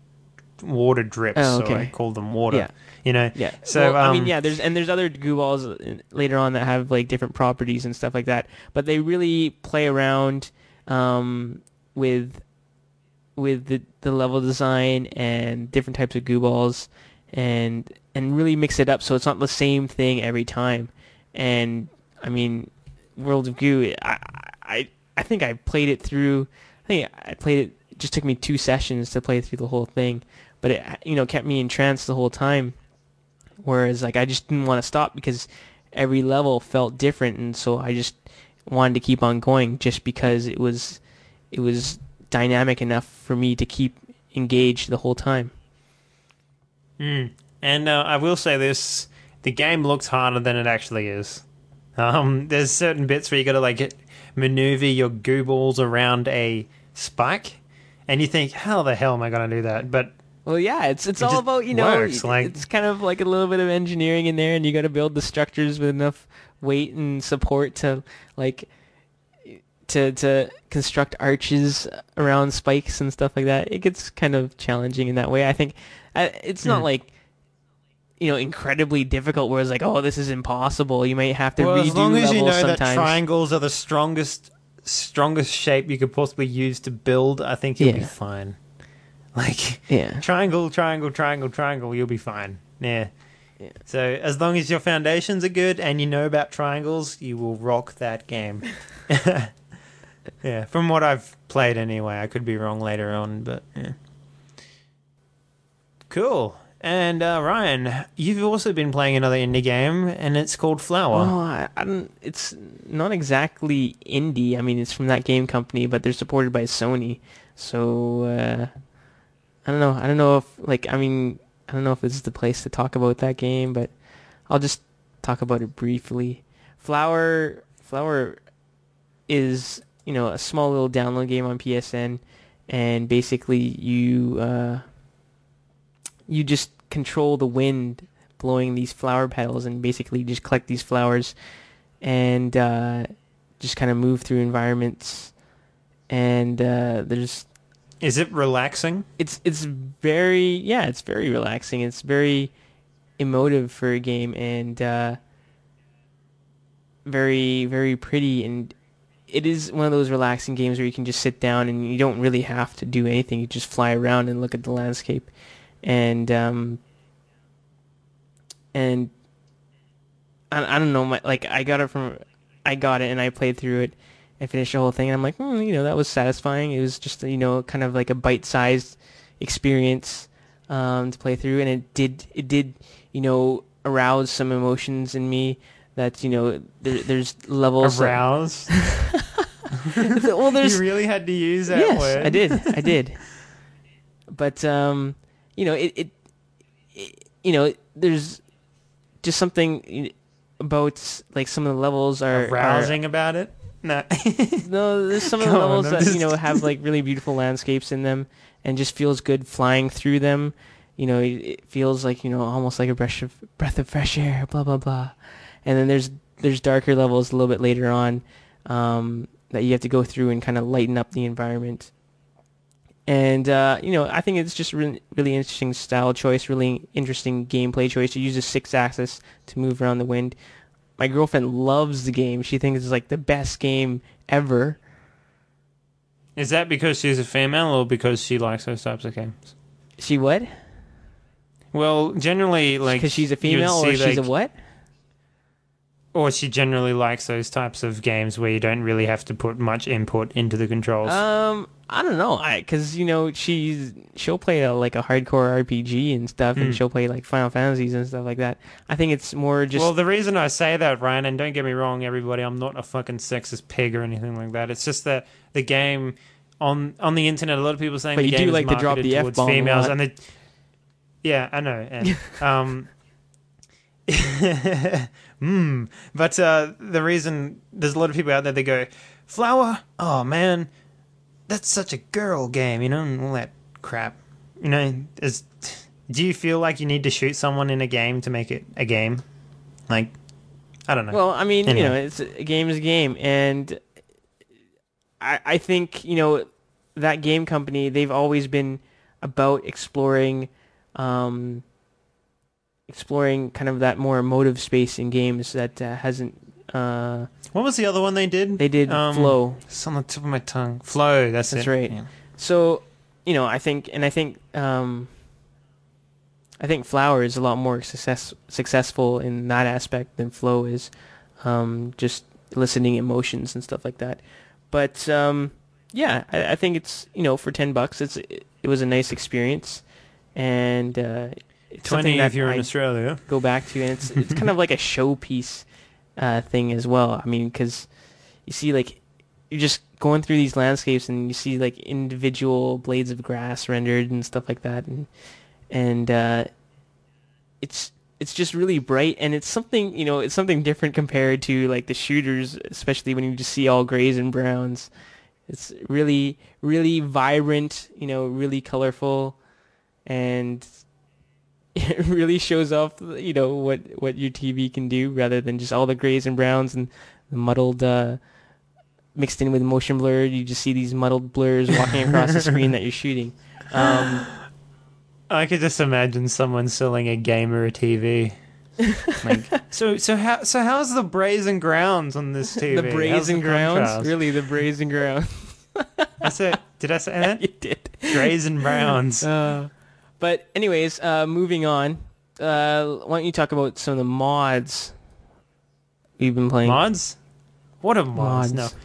water drips, Oh, so okay. I call them water. Yeah. You know. Yeah. So, well, I mean, um, yeah. There's and there's other goo balls later on that have like different properties and stuff like that. But they really play around um, with with the the level design and different types of goo balls and and really mix it up so it's not the same thing every time. And I mean, World of Goo. I I I think I played it through. I think I played it. It just took me two sessions to play through the whole thing, but it you know kept me entranced the whole time. Whereas like I just didn't want to stop because every level felt different, and so I just wanted to keep on going just because it was it was dynamic enough for me to keep engaged the whole time. Mm. And uh, I will say this: the game looks harder than it actually is. Um, there's certain bits where you got to like maneuver your goobles around a spike, and you think, "How the hell am I going to do that?" But Well, yeah, it's it's It all about you know works, like- it's kind of like a little bit of engineering in there, and you got to build the structures with enough weight and support to like to to construct arches around spikes and stuff like that. It gets kind of challenging in that way. I think it's not Mm. like you know incredibly difficult where it's like oh this is impossible. You might have to well, redo as long as you know levels that triangles are the strongest, strongest shape you could possibly use to build, I think you'll be fine. Like yeah, triangle, triangle, triangle, triangle, you'll be fine. Yeah. Yeah. So as long as your foundations are good and you know about triangles, you will rock that game. yeah, from what I've played anyway. I could be wrong later on, but yeah. Cool. And uh, Ryan, you've also been playing another indie game, and it's called Flower. Well, I, I don't. It's not exactly indie. I mean, it's from thatgamecompany, but they're supported by Sony. So uh, I don't know. I don't know if like I mean I don't know if this is the place to talk about that game, but I'll just talk about it briefly. Flower Flower is you know a small little download game on PSN, and basically you uh, you just control the wind blowing these flower petals, and basically just collect these flowers, and uh, just kind of move through environments. And uh, there's Is it relaxing? it's it's very yeah it's very relaxing. It's very emotive for a game and uh, very very pretty. And it is one of those relaxing games where you can just sit down and you don't really have to do anything. You just fly around and look at the landscape. And um and I, I don't know. My like I got it from I got it and I played through it and finished the whole thing and I'm like hmm, you know that was satisfying it was just you know kind of like a bite-sized experience um, to play through and it did it did you know arouse some emotions in me that you know there, there's levels that- well there's you really had to use that yes, word. I did. I did. But um, you know, it, it, it you know, there's just something about like some of the levels are Arousing about it. No. No, there's some of the on, levels I'm that just- you know have like really beautiful landscapes in them, and just feels good flying through them. You know, it, it feels like you know almost like a breath of breath of fresh air. Blah blah blah. And then there's there's darker levels a little bit later on um, that you have to go through and kind of lighten up the environment. And uh, you know, I think it's just really, really interesting style choice, really interesting gameplay choice. You use a Sixaxis to move around the wind. My girlfriend loves the game. She thinks it's like the best game ever. Is that because she's a female or because she likes those types of games? She what? Well, generally, like Because she's a female or she's a what? Or she generally likes those types of games where you don't really have to put much input into the controls. Um, I don't know. I because you know she's she'll play a, like a hardcore RPG and stuff, Hmm. and she'll play like Final Fantasies and stuff like that. I think it's more just well, the reason I say that, Ryan, and don't get me wrong, everybody, I'm not a fucking sexist pig or anything like that. It's just that the game on on the internet, a lot of people saying But the you game do is like to drop the a females, and the yeah, I know, and um, hmm. But uh, the reason there's a lot of people out there that go, "Flower, oh man, that's such a girl game," you know, and all that crap. You know, is do you feel like you need to shoot someone in a game to make it a game? Like, I don't know. Well, I mean, you know, it's a game is a game, and I I think you know thatgamecompany they've always been about exploring, um, exploring kind of that more emotive space in games that uh, hasn't. Uh, what was the other one they did? they did Um, Flow. It's on the tip of my tongue. Flow. That's, That's it. right. Yeah. So, you know, I think, and I think, um, I think Flower is a lot more success successful in that aspect than Flow is, um, just eliciting emotions and stuff like that. But um, yeah, I, I think it's you know for ten bucks, it's it, was a nice experience, and uh, it's something Twenty if you're I in Australia. go back to, and it's it's kind of like a showpiece uh, thing as well. I mean, because you see, like, you're just going through these landscapes, and you see like individual blades of grass rendered and stuff like that, and and uh, it's it's just really bright, and it's something you know, it's something different compared to like the shooters, especially when you just see all grays and browns. It's really, really vibrant, you know, really colorful, and it really shows off, you know, what what your TV can do, rather than just all the grays and browns and the muddled, uh, mixed in with motion blur. You just see these muddled blurs walking across the screen that you're shooting. Um, I could just imagine someone selling a gamer a TV. like, so so how so how's the brazen grounds on this TV? the brazen grounds, contrast? really, the brazen grounds. I said, did I say that? you did. brazen browns. Uh, but anyways, uh, moving on. Uh, why don't you talk about some of the mods we've been playing? Mods? What are mods? Mods. No.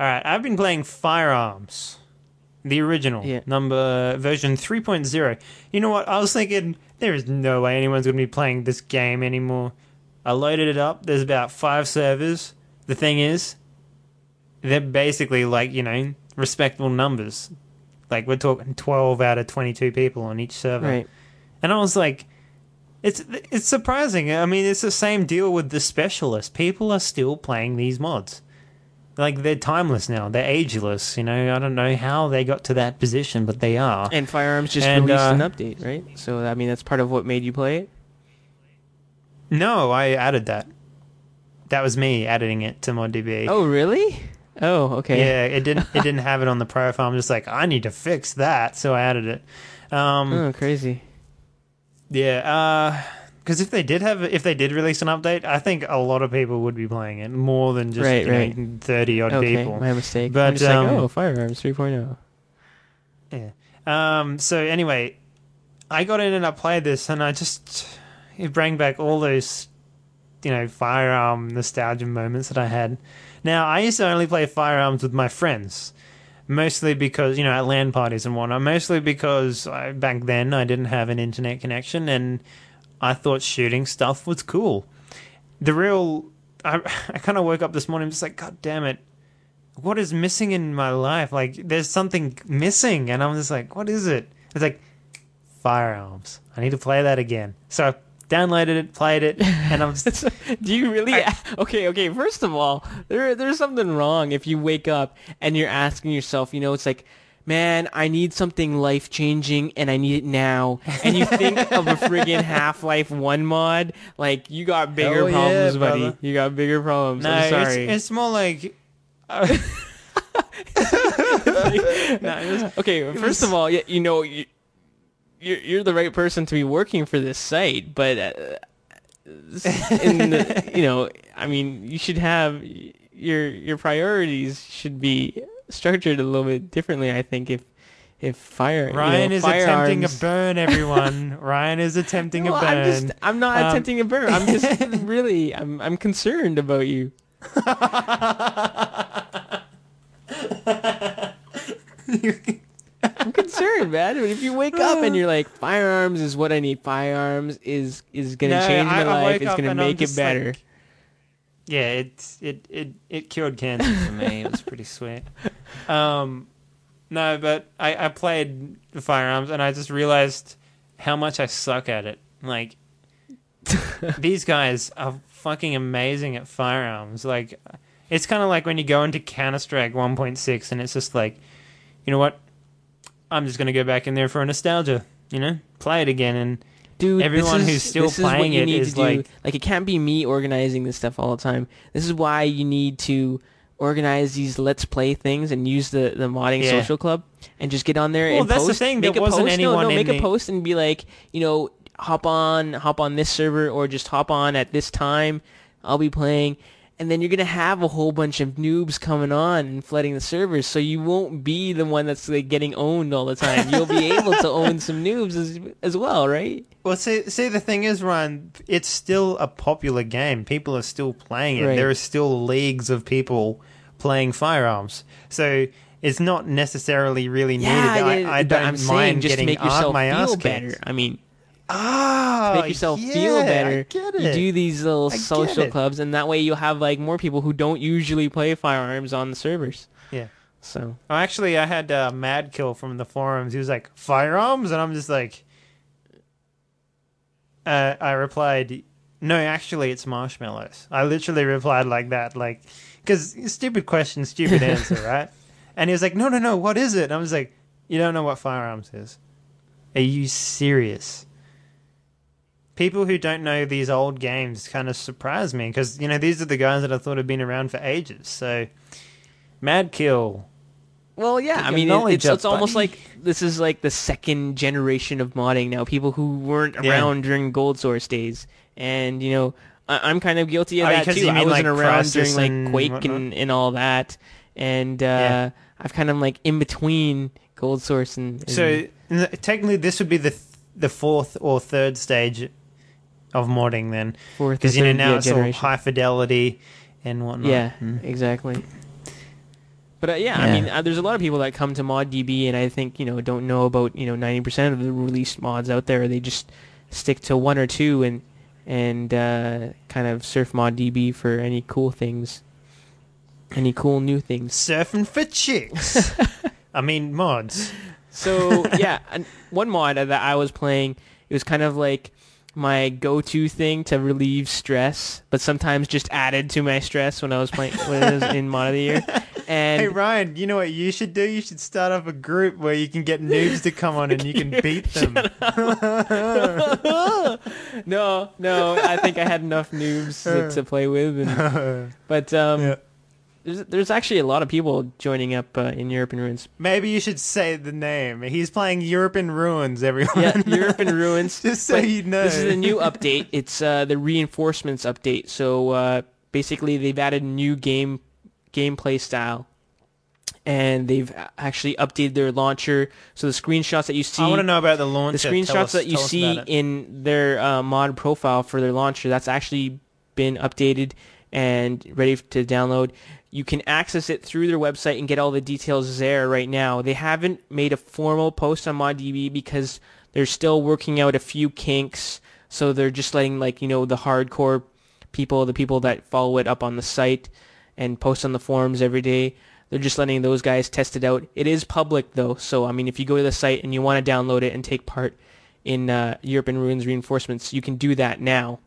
All right, I've been playing Firearms. the original Yeah. number version 3.0. You know what? I was thinking there is no way anyone's going to be playing this game anymore. I loaded it up. There's about five servers. The thing is, they're basically like you know respectable numbers. Like we're talking 12 out of 22 people on each server. Right. And I was like, it's it's surprising. I mean, it's the same deal with the specialist. People are still playing these mods. Like they're timeless now. They're ageless. You know, I don't know how they got to that position, but they are. And Firearms just And, released uh, an update, right? So I mean, that's part of what made you play it. No, I added that. That was me editing it to ModDB. Oh, really? Oh, okay. Yeah, it didn't. It didn't have it on the profile. I'm just like, I need to fix that, so I added it. Um, Oh, crazy. Yeah, because if they did have, if they did release an update, I think a lot of people would be playing it more than just Right, you know, thirty odd Okay, people. my mistake. But, um, like, oh, Firearms 3.0. Yeah. Um. So anyway, I got in and I played this, and I just it brought back all those, you know, firearm nostalgia moments that I had. Now I used to only play firearms with my friends, mostly because you know at LAN parties and whatnot. Mostly because I, back then I didn't have an internet connection, and I thought shooting stuff was cool. The real, I I kind of woke up this morning just like, God damn it, what is missing in my life? Like, there's something missing, and I'm just like, what is it? It's like firearms. I need to play that again. So I downloaded it, played it, and I'm just, Do you really? I- okay, okay. First of all, there there's something wrong if you wake up and you're asking yourself, you know, it's like, man, I need something life changing and I need it now. And you think of a friggin' Half Life One mod, like you got bigger yeah, problems, buddy. brother. You got bigger problems. no, I'm it's, sorry. it's more like. no, it was, okay, first of all, y- you know, you, you're you're the right person to be working for this site, but uh, in the, you know, I mean, you should have your your priorities should be structured a little bit differently. I think if if fire Ryan you know, is attempting a firearms- burn, everyone. Ryan is attempting Well, a burn. I'm just I'm not Um, attempting a burn. I'm just really I'm I'm concerned about you. I'm concerned, man. If you wake up and you're like, firearms is what I need. Firearms is is gonna No, change my I- I life. wake It's up gonna and I'm make it just better. like- Yeah, it it it it cured cancer for me. It was pretty sweet. Um, no, but I I played the firearms and I just realized how much I suck at it. Like these guys are fucking amazing at firearms. Like it's kind of like when you go into Counter Strike 1.6 and it's just like, you know what? I'm just gonna go back in there for a nostalgia. You know, play it again and Dude, Everyone this is, who's still is playing you it need is to do. like- like it can't be me organizing this stuff all the time. This is why you need to organize these let's play things and use the the modding Yeah. social club and just get on there Well, and that's the post. thing, Make there a wasn't post. anyone no, no, make the- a post and be like, you know, hop on, hop on this server or just hop on at this time. I'll be playing. And then you're gonna have a whole bunch of noobs coming on and flooding the servers, so you won't be the one that's like getting owned all the time. You'll be able to own some noobs as as well, right? Well, see, see, the thing is, Ryan, it's still a popular game. People are still playing it. Right. There are still leagues of people playing firearms. So it's not necessarily really needed. I, I but don't I'm mind saying just to getting make yourself my ass feel kicked. better. I mean, Ah, to make yourself yeah, feel I better. get You do these little I social clubs, and that way you'll have like more people who don't usually play firearms on the servers. Yeah. So Oh, actually, I had uh, Mad Kill from the forums. He was like, "Firearms," and I'm just like, uh, I replied, "No, actually, it's marshmallows." I literally replied like that, like, because stupid question, stupid answer, right? And he was like, "No, no, no, what is it?" And I was like, "You don't know what firearms is? Are you serious?" People who don't know these old games kind of surprise me because you know these are the guys that I thought had been around for ages. So, Mad Kill, Well, yeah. I mean, it, it's it's almost like this is like the second generation of modding now. People who weren't Yeah. around during Gold Source days, and you know, I, I'm kind of guilty of Oh, that too. you I wasn't like, around during like Quake whatnot? and, and all that, and uh, Yeah. I've kind of like in between Gold Source and, and So technically, this would be the th- the fourth or third stage of modding then, because you know now yeah, it's all high fidelity and whatnot. Yeah, Mm. exactly. But uh, yeah, I mean, uh, there's a lot of people that come to ModDB, and I think you know don't know about you know 90% of the released mods out there. They just stick to one or two and and uh, kind of surf ModDB for any cool things, any cool new things. Surfing for chicks. I mean mods. So yeah, one mod that I was playing, it was kind of like my go-to thing to relieve stress, but sometimes just added to my stress when I was playing when I was in mod of the year. And Hey Ryan, you know what you should do? You should start up a group where you can get noobs to come on and you can beat them. no, no, I think I had enough noobs to, to play with, and, but um, Yeah. There's there's actually a lot of people joining up uh, in Europe in Ruins. Maybe you should say the name. He's playing Europe in Ruins, everyone. Yeah, Europe in Ruins. Just so But you know. This is a new update. It's uh, the reinforcements update. So uh, basically, they've added new game gameplay style, and they've actually updated their launcher. So the screenshots that you see, I want to know about the launcher. the screenshots us- that you see in their uh, mod profile for their launcher, that's actually been updated and ready to download. You can access it through their website and get all the details there right now. They haven't made a formal post on ModDB because they're still working out a few kinks. So they're just letting like you know the hardcore people, the people that follow it up on the site and post on the forums every day. They're just letting those guys test it out. It is public though, so I mean, if you go to the site and you want to download it and take part in uh, Europe in Ruins reinforcements, you can do that now.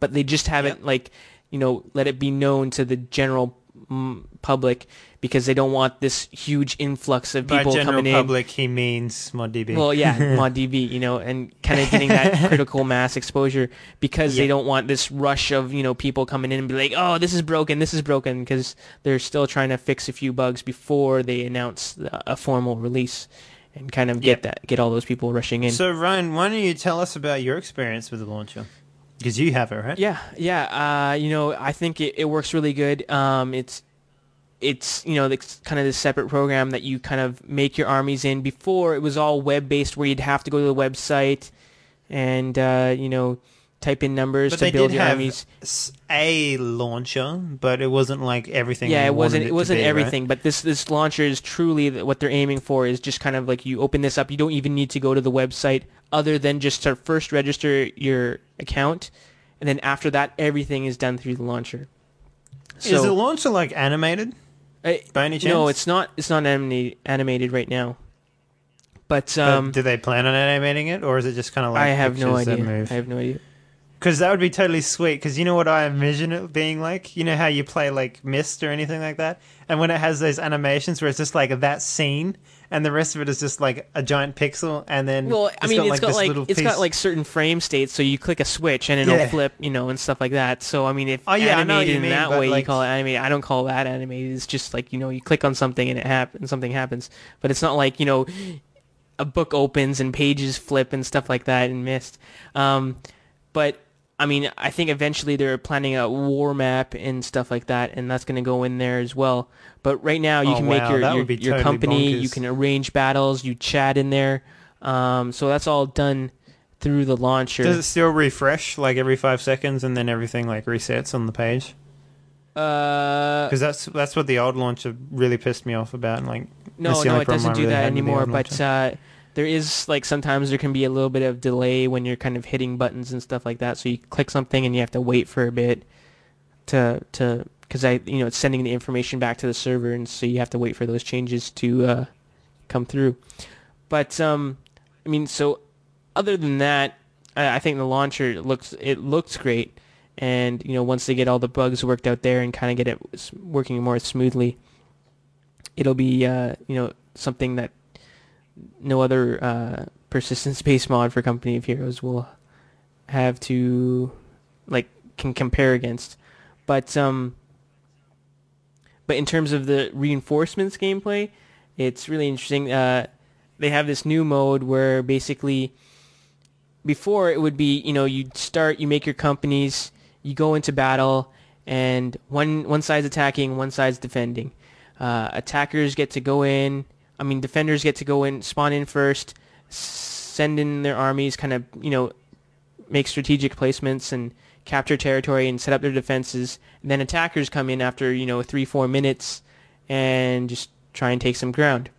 But they just haven't like, you know, let it be known to the general mm, public because they don't want this huge influx of people general coming in. public, he means ModDB. Well, yeah, ModDB, you know, and kind of getting that critical mass exposure because they don't want this rush of, you know, people coming in and be like, oh, this is broken, this is broken, because they're still trying to fix a few bugs before they announce a formal release and kind of get Yep. that, get all those people rushing in. So Ryan, why don't you tell us about your experience with the launcher? Because you have it, right? Yeah, yeah. Uh, you know, I think it, it works really good. Um, it's it's you know it's kind of this separate program that you kind of make your armies in. Before it was all web based, where you'd have to go to the website and uh, you know type in numbers But to build your armies. a launcher, but it wasn't like everything. Yeah, it wasn't wanted it wasn't be, right? everything, but this this launcher is truly what they're aiming for. Is just kind of like you open this up. You don't even need to go to the website, other than just to first register your account, and then after that, everything is done through the launcher. Is the launcher like animated Uh, by any chance? No, it's not. It's not animated, animated right now. But But um, do they plan on animating it, or is it just kind of like I have no idea. move? I have no idea. Because that would be totally sweet. Because you know what I envision it being like. You know how you play like Myst or anything like that, and when it has those animations where it's just like that scene, and the rest of it is just like a giant pixel, and then Well, I mean, it's got like little it's got like certain frame states, so you click a switch and it'll Yeah. flip, you know, and stuff like that. So I mean, if Oh, yeah, I know what animated you in that way, like- you call it animated. I don't call that animated. It's just like you know, you click on something and it happens, something happens. But it's not like you know, a book opens and pages flip and stuff like that and Myst. Um, but I mean, I think eventually they're planning a war map and stuff like that, and that's going to go in there as well. But right now, you Oh, can make your your, your totally company. You can arrange battles. You chat in there. Um, so that's all done through the launcher. Does it still refresh like every five seconds, and then everything like resets on the page? uh, Because that's that's what the old launcher really pissed me off about. And Like, no, no, it doesn't do that had with the anymore. But uh, there is like sometimes there can be a little bit of delay when you're kind of hitting buttons and stuff like that. So you click something and you have to wait for a bit to to because I you know it's sending the information back to the server, and so you have to wait for those changes to uh, come through. But um, I mean, so other than that, I, I think the launcher looks it looks great, and you know once they get all the bugs worked out there and kind of get it working more smoothly, it'll be uh, you know something that no other uh, persistent space mod for Company of Heroes will have to like can compare against. But um, but in terms of the reinforcements gameplay, it's really interesting. Uh, they have this new mode where basically before it would be you know you start you make your companies you go into battle and one one side's attacking one side's defending uh, attackers get to go in i mean defenders get to go in spawn in first send in their armies kind of you know make strategic placements and capture territory and set up their defenses and then attackers come in after you know three four minutes and just try and take some ground.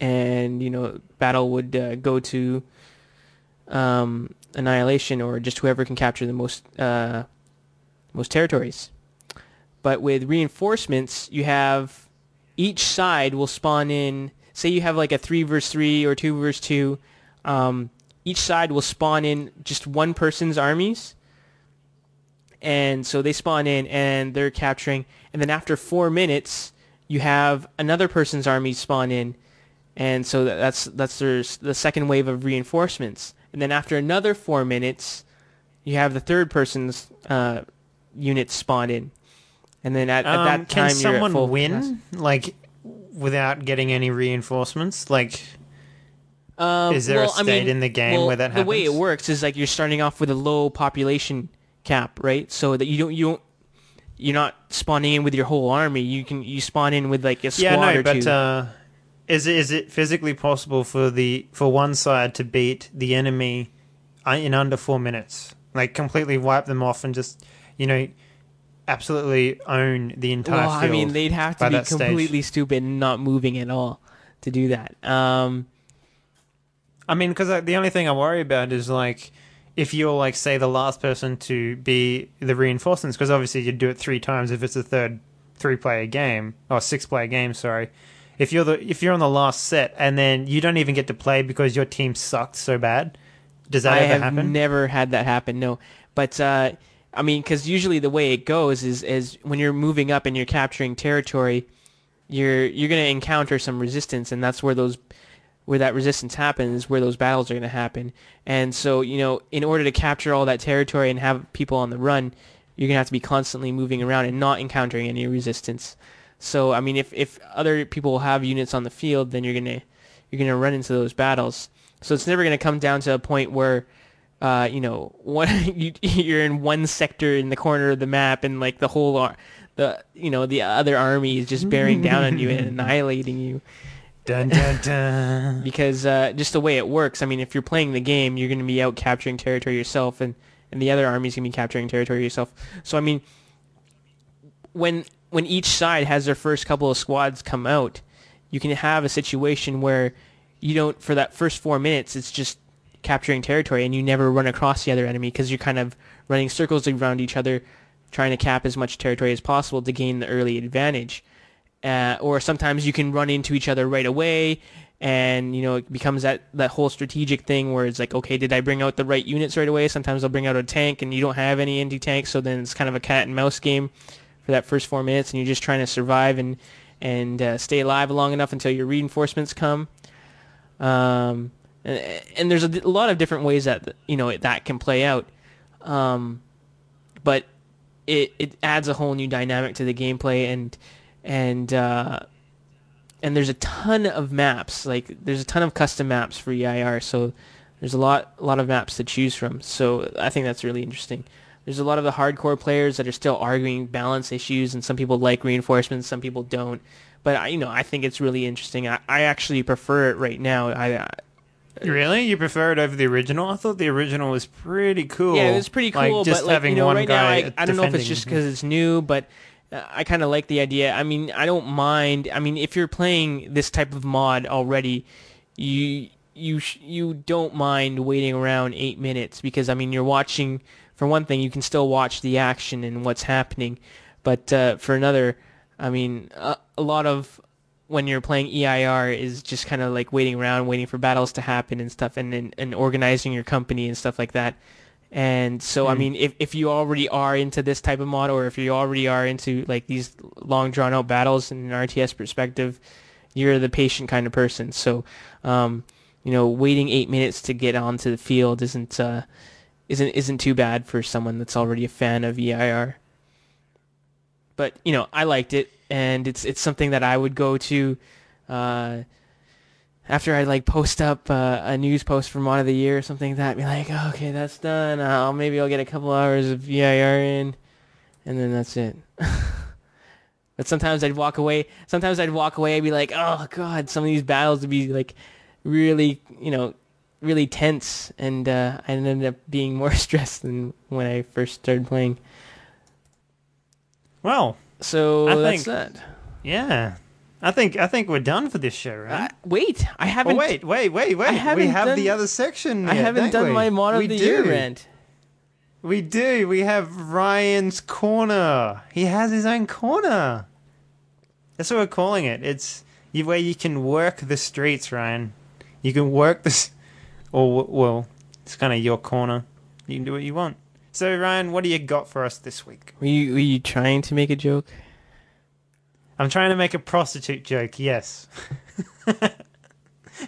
And you know, battle would uh, go to um, annihilation or just whoever can capture the most uh, most territories. But with reinforcements, you have each side will spawn in. Say you have like a three versus three or two versus two. Um, each side will spawn in just one person's armies, and so they spawn in and they're capturing. And then after four minutes, you have another person's army spawn in, and so that's that's their, the second wave of reinforcements. And then after another four minutes, you have the third person's uh, unit spawn in. And then at, at Um, that can time, you're at someone full win capacity. like without getting any reinforcements? Like, Um, Is there a well, I state mean, in the game well, where that The way it happens? works is like you're starting off with a low population cap, right? So that you don't you don't you're not spawning in with your whole army. You can you spawn in with like a squad yeah, no, or but two. uh, is it is it physically possible for the for one side to beat the enemy uh, in under four minutes? Like completely wipe them off and just you know absolutely own the entire well. I mean, they'd have to be that stage. completely stupid and not moving at all to do that. Um, I mean, because the only thing I worry about is like if you're like say the last person to be the reinforcements, because obviously you'd do it three times if it's a third three-player game or six-player game. Sorry, if you're the if you're on the last set and then you don't even get to play because your team sucked so bad, does that I ever have happen? never had that happen. No, but uh, I mean, because usually the way it goes is is when you're moving up and you're capturing territory, you're you're going to encounter some resistance, and that's where those where that resistance happens, where those battles are going to happen. And so, you know, in order to capture all that territory and have people on the run, you're going to have to be constantly moving around and not encountering any resistance. So, I mean, if if other people have units on the field, then you're going to you're going to run into those battles. So it's never going to come down to a point where uh, you know, one you, you're in one sector in the corner of the map, and like the whole ar- the you know the other army is just bearing down on you and annihilating you. Dun dun dun. Because uh, just the way it works, I mean, if you're playing the game, you're going to be out capturing territory yourself, and and the other army's going to be capturing territory yourself. So I mean, when when each side has their first couple of squads come out, you can have a situation where you don't for that first four minutes it's just capturing territory and you never run across the other enemy because you're kind of running circles around each other trying to cap as much territory as possible to gain the early advantage. Uh, or sometimes you can run into each other right away and you know it becomes that that whole strategic thing where it's like okay did i bring out the right units right away? Sometimes i'll bring out a tank and you don't have any anti-tanks so then it's kind of a cat and mouse game for that first four minutes and you're just trying to survive and and uh, stay alive long enough until your reinforcements come. Um, and, and there's a lot of different ways that you know that can play out. Um, but it it adds a whole new dynamic to the gameplay and and uh, and there's a ton of maps like there's a ton of custom maps for EIR so there's a lot a lot of maps to choose from. So I think that's really interesting. There's a lot of the hardcore players that are still arguing balance issues and some people like reinforcements some people don't. But I, you know I think it's really interesting. I, I actually prefer it right now. I Really? You prefer it over the original? I thought the original was pretty cool. Yeah, it was pretty Like, cool. just but like having you know, one right now, guy I, I don't know if it's just because it's new, but uh, I kind of like the idea. I mean, I don't mind. I mean, if you're playing this type of mod already, you you sh- you don't mind waiting around eight minutes because I mean, you're watching. For one thing, you can still watch the action and what's happening, but uh, for another, I mean, a, a lot of when you're playing EIR is just kind of like waiting around, waiting for battles to happen and stuff, and, and and organizing your company and stuff like that. And so, I Mm. mean, if if you already are into this type of mod, or if you already are into like these long drawn out battles in an RTS perspective, you're the patient kind of person. So, um, you know, waiting eight minutes to get onto the field isn't uh, isn't isn't too bad for someone that's already a fan of EIR. But you know, I liked it, and it's it's something that I would go to. Uh, after I like post up uh, a news post for mod of the year or something like that, be like, oh, okay, that's done. I'll maybe I'll get a couple hours of EIR in, and then that's it. but sometimes I'd walk away. Sometimes I'd walk away I'd be like, oh god, some of these battles would be like really, you know, really tense, and uh, I ended up being more stressed than when I first started playing. Well, So I that's think- that. Yeah. I think I think we're done for this show, Uh, right? wait, I oh haven't. wait, wait, wait, wait. We have the other section. I haven't done we? my mod of We the year do. rant. We do. We have Ryan's corner. He has his own corner. That's what we're calling it. It's where you can work the streets, Ryan. You can work this, or well, it's kind of your corner. You can do what you want. So, Ryan, what do you got for us this week? Were you, were you trying to make a joke? I'm trying to make a prostitute joke. Yes.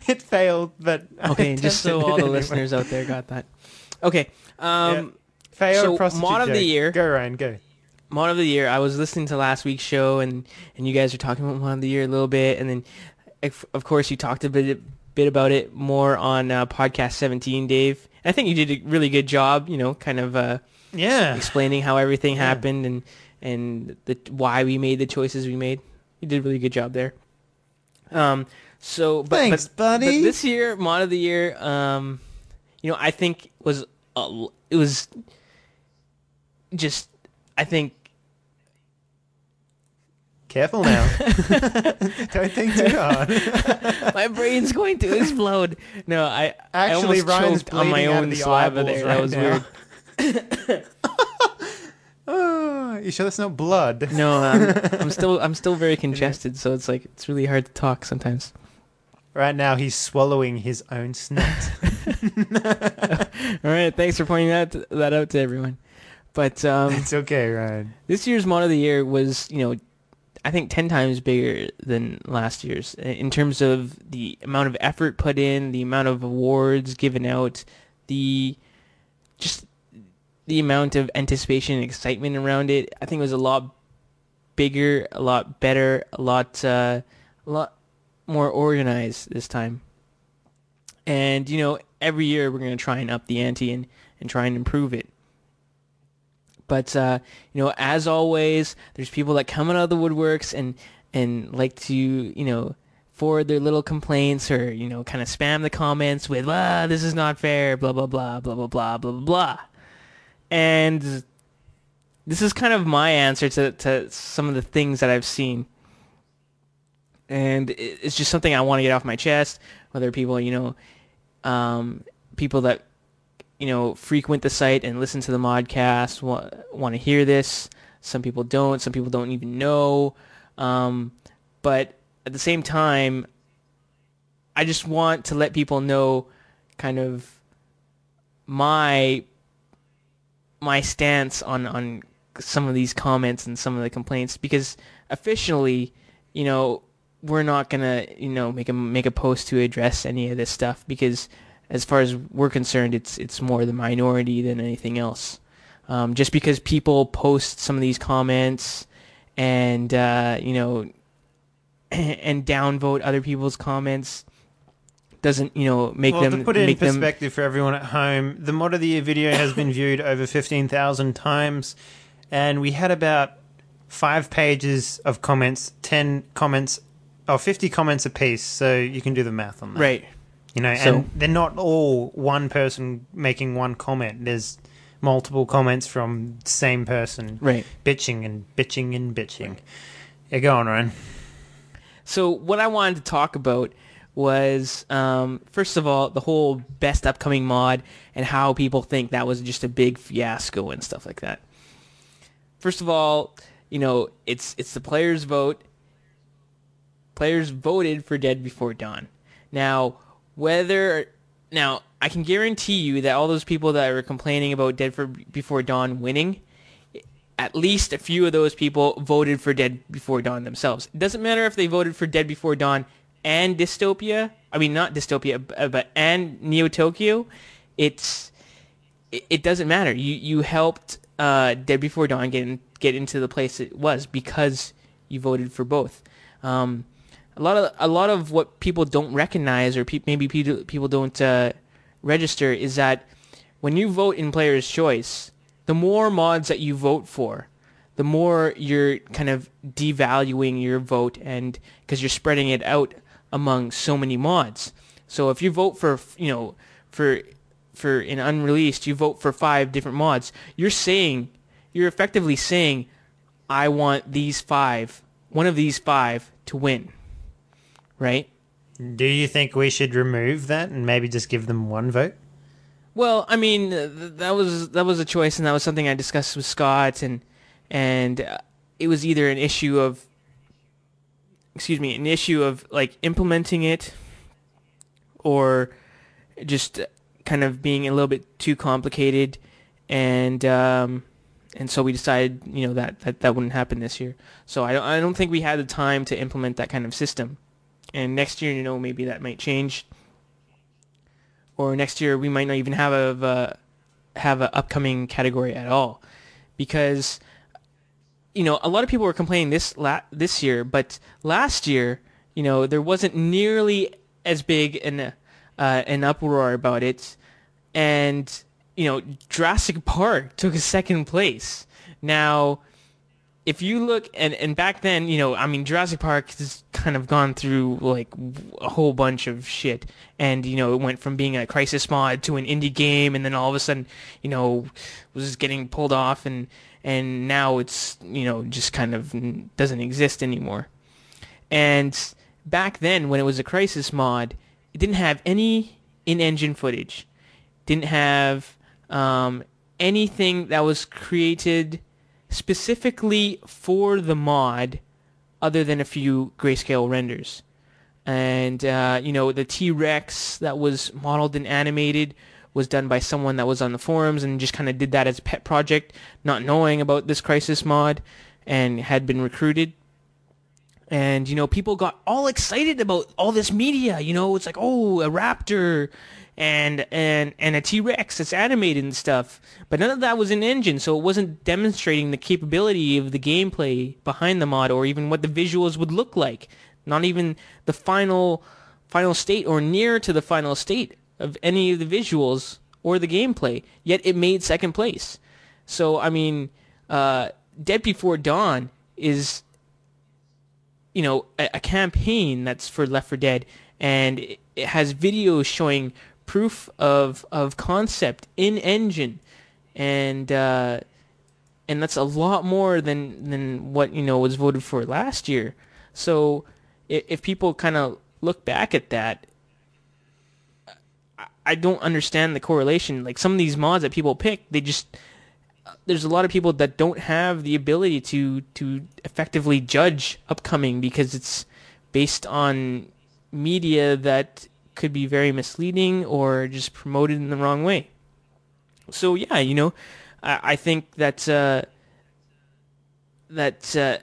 it failed, but I Okay, just so all the anyway. listeners out there got that. Okay. Um, Failed So, prostitute mod of the year. Go, Ryan. Go. mod of the year. I was listening to last week's show, and and you guys were talking about mod of the year a little bit, and then of of course you talked a bit bit about it more on uh, podcast 17, Dave. I think you did a really good job. You know, kind of uh, Yeah. explaining how everything Yeah. happened and and the why we made the choices we made. You did a really good job there. Um. So, but, Thanks, but, buddy. But this year, mod of the year, um, you know, I think was a it was just I think Careful now. Don't think too hard. my brain's going to explode. No, I I Actually, almost Ryan's choked on my bleeding out of own the saliva there. right that was now. weird. oh, you sure that's not blood? No, I'm, I'm still I'm still very congested, so it's like it's really hard to talk sometimes. Right now, he's swallowing his own snot. All right, thanks for pointing that that out to everyone. But um, it's okay, Ryan. this year's mod of the year was, you know, I think ten times bigger than last year's in terms of the amount of effort put in, the amount of awards given out, the just the amount of anticipation and excitement around it. I think it was a lot bigger, a lot better, a lot uh, a lot more organized this time. And you know, every year we're going to try and up the ante and and try and improve it. But uh, you know, as always, there's people that come out of the woodworks and and like to you know forward their little complaints or you know kind of spam the comments with ah this is not fair blah blah blah blah blah blah blah blah. And this is kind of my answer to to some of the things that I've seen. And it's just something I want to get off my chest. Whether people, you know, um, people that you know, frequent the site and listen to the modcast, want, want to hear this. Some people don't. Some people don't even know. Um, but at the same time, I just want to let people know kind of my my stance on on some of these comments and some of the complaints because officially, you know, we're not gonna you know make a make a post to address any of this stuff because as far as we're concerned, it's it's more the minority than anything else. Um, just because people post some of these comments and uh, you know and downvote other people's comments doesn't you know make well, them to put it in make them perspective for everyone at home, the mod of the year video has been viewed over 15,000 times, and we had about five pages of comments, 10 comments, or 50 comments apiece, so you can do the math on that. right. You know, So- and they're not all one person making one comment. There's multiple comments from the same person Right. bitching and bitching and bitching. Yeah, go on, Ryan. So what I wanted to talk about was um, first of all the whole best upcoming mod and how people think that was just a big fiasco and stuff like that. First of all, you know it's it's the players' vote. Players voted for Dead Before Dawn. Now whether now I can guarantee you that all those people that were complaining about Dead for Before Dawn winning at least a few of those people voted for Dead Before Dawn themselves. It doesn't matter if they voted for Dead Before Dawn and Dystopia. I mean, not Dystopia, uh, but and Neo Tokyo. It's it, it doesn't matter. You you helped uh, Dead Before Dawn get in, get into the place it was because you voted for both. Um, a lot of a lot of what people don't recognize or pe- maybe people people don't uh, register is that when you vote in player's choice, the more mods that you vote for, the more you're kind of devaluing your vote and because you're spreading it out among so many mods. So if you vote for you know for for an unreleased, you vote for five different mods. You're saying you're effectively saying I want these five one of these five to win, right? Do you think we should remove that and maybe just give them one vote? Well, I mean, uh, that was that was a choice, and that was something I discussed with Scott, and and uh, it was either an issue of, excuse me, an issue of like implementing it, or just kind of being a little bit too complicated, and um, and so we decided, you know, that, that that wouldn't happen this year. So I don't I don't think we had the time to implement that kind of system, and next year, you know, maybe that might change. Or next year we might not even have a, a have an upcoming category at all. Because you know a lot of people were complaining this la- this year but last year you know there wasn't nearly as big an uh, an uproar about it. And you know Jurassic Park took a second place. Now if you look and and back then, you know, I mean, Jurassic Park has kind of gone through like a whole bunch of shit, and you know, it went from being a Crysis mod to an indie game, and then all of a sudden, you know, was getting pulled off, and and now it's you know just kind of doesn't exist anymore. And back then, when it was a Crysis mod, it didn't have any in-engine footage, didn't have um, anything that was created specifically for the mod other than a few grayscale renders. And, uh, you know, the T-Rex that was modeled and animated was done by someone that was on the forums and just kind of did that as a pet project, not knowing about this Crysis mod and had been recruited. And, you know, people got all excited about all this media. You know, it's like, oh, a raptor and and and a T-Rex that's animated and stuff. But none of that was in engine, so it wasn't demonstrating the capability of the gameplay behind the mod or even what the visuals would look like. Not even the final final state or near to the final state of any of the visuals or the gameplay. Yet it made second place. So I mean, uh, Dead Before Dawn is you know a, a campaign that's for Left 4 Dead and it, it has videos showing proof of of concept in engine, and uh, and that's a lot more than than what you know was voted for last year. So if, if people kind of look back at that, I don't understand the correlation. Like some of these mods that people pick, they just there's a lot of people that don't have the ability to to effectively judge upcoming because it's based on media that could be very misleading or just promoted in the wrong way. So yeah, you know, I, I think that uh, that uh,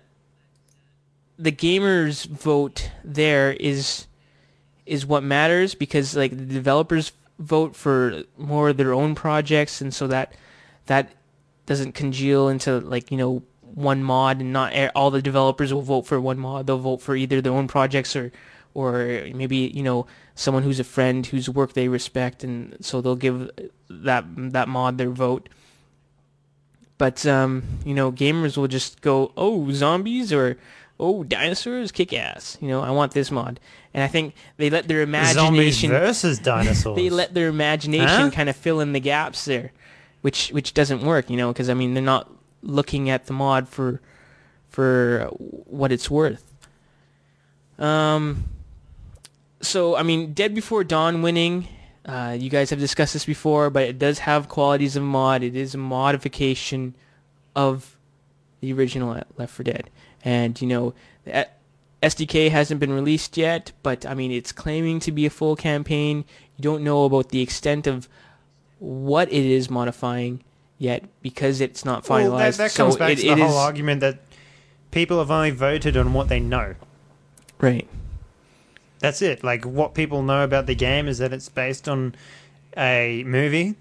the gamers' vote there is is what matters because like the developers vote for more of their own projects, and so that that doesn't congeal into like you know one mod, and not all the developers will vote for one mod. They'll vote for either their own projects or or maybe you know someone who's a friend whose work they respect, and so they'll give that that mod their vote. But um, you know, gamers will just go, "Oh, zombies," or "Oh, dinosaurs, kick ass." You know, I want this mod, and I think they let their imagination Zombies versus dinosaurs. they let their imagination Huh? kind of fill in the gaps there, which which doesn't work. You know, because I mean, they're not looking at the mod for for what it's worth. Um, so I mean, Dead Before Dawn winning. Uh, you guys have discussed this before, but it does have qualities of mod. It is a modification of the original Left 4 Dead, and you know, the SDK hasn't been released yet, but I mean, it's claiming to be a full campaign. You don't know about the extent of what it is modifying yet because it's not finalized. Well, that, that comes so back it, to the whole is- argument that people have only voted on what they know. right. That's it. Like what people know about the game is that it's based on a movie.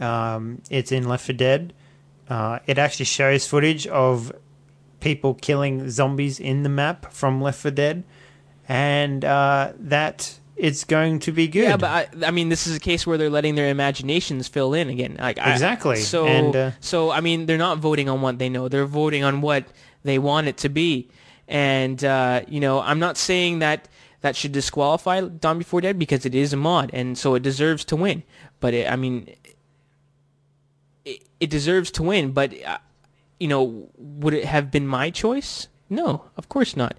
Um, it's in Left 4 Dead. Uh, it actually shows footage of people killing zombies in the map from Left 4 Dead, and uh, that it's going to be good. Yeah, but I, I mean, this is a case where they're letting their imaginations fill in again. Like I- Exactly. so, And, uh, so I mean, they're not voting on what they know; they're voting on what they want it to be. And uh, you know, I'm not saying that that should disqualify Dawn Before Dead because it is a mod, and so it deserves to win. But it, I mean, it, it deserves to win. But uh, you know, would it have been my choice? No, of course not.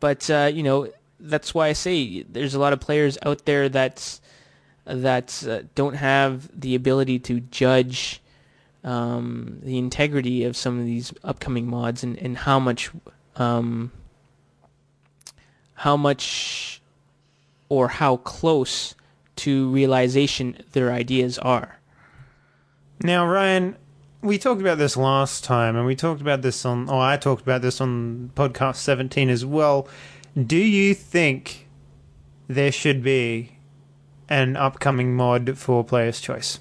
But uh, you know, that's why I say there's a lot of players out there that's that uh, don't have the ability to judge um, the integrity of some of these upcoming mods and, and how much um, how much or how close to realization their ideas are. Now, Ryan, we talked about this last time, and we talked about this on, oh, I talked about this on podcast 17 as well. Do you think there should be an upcoming mod for Player's Choice?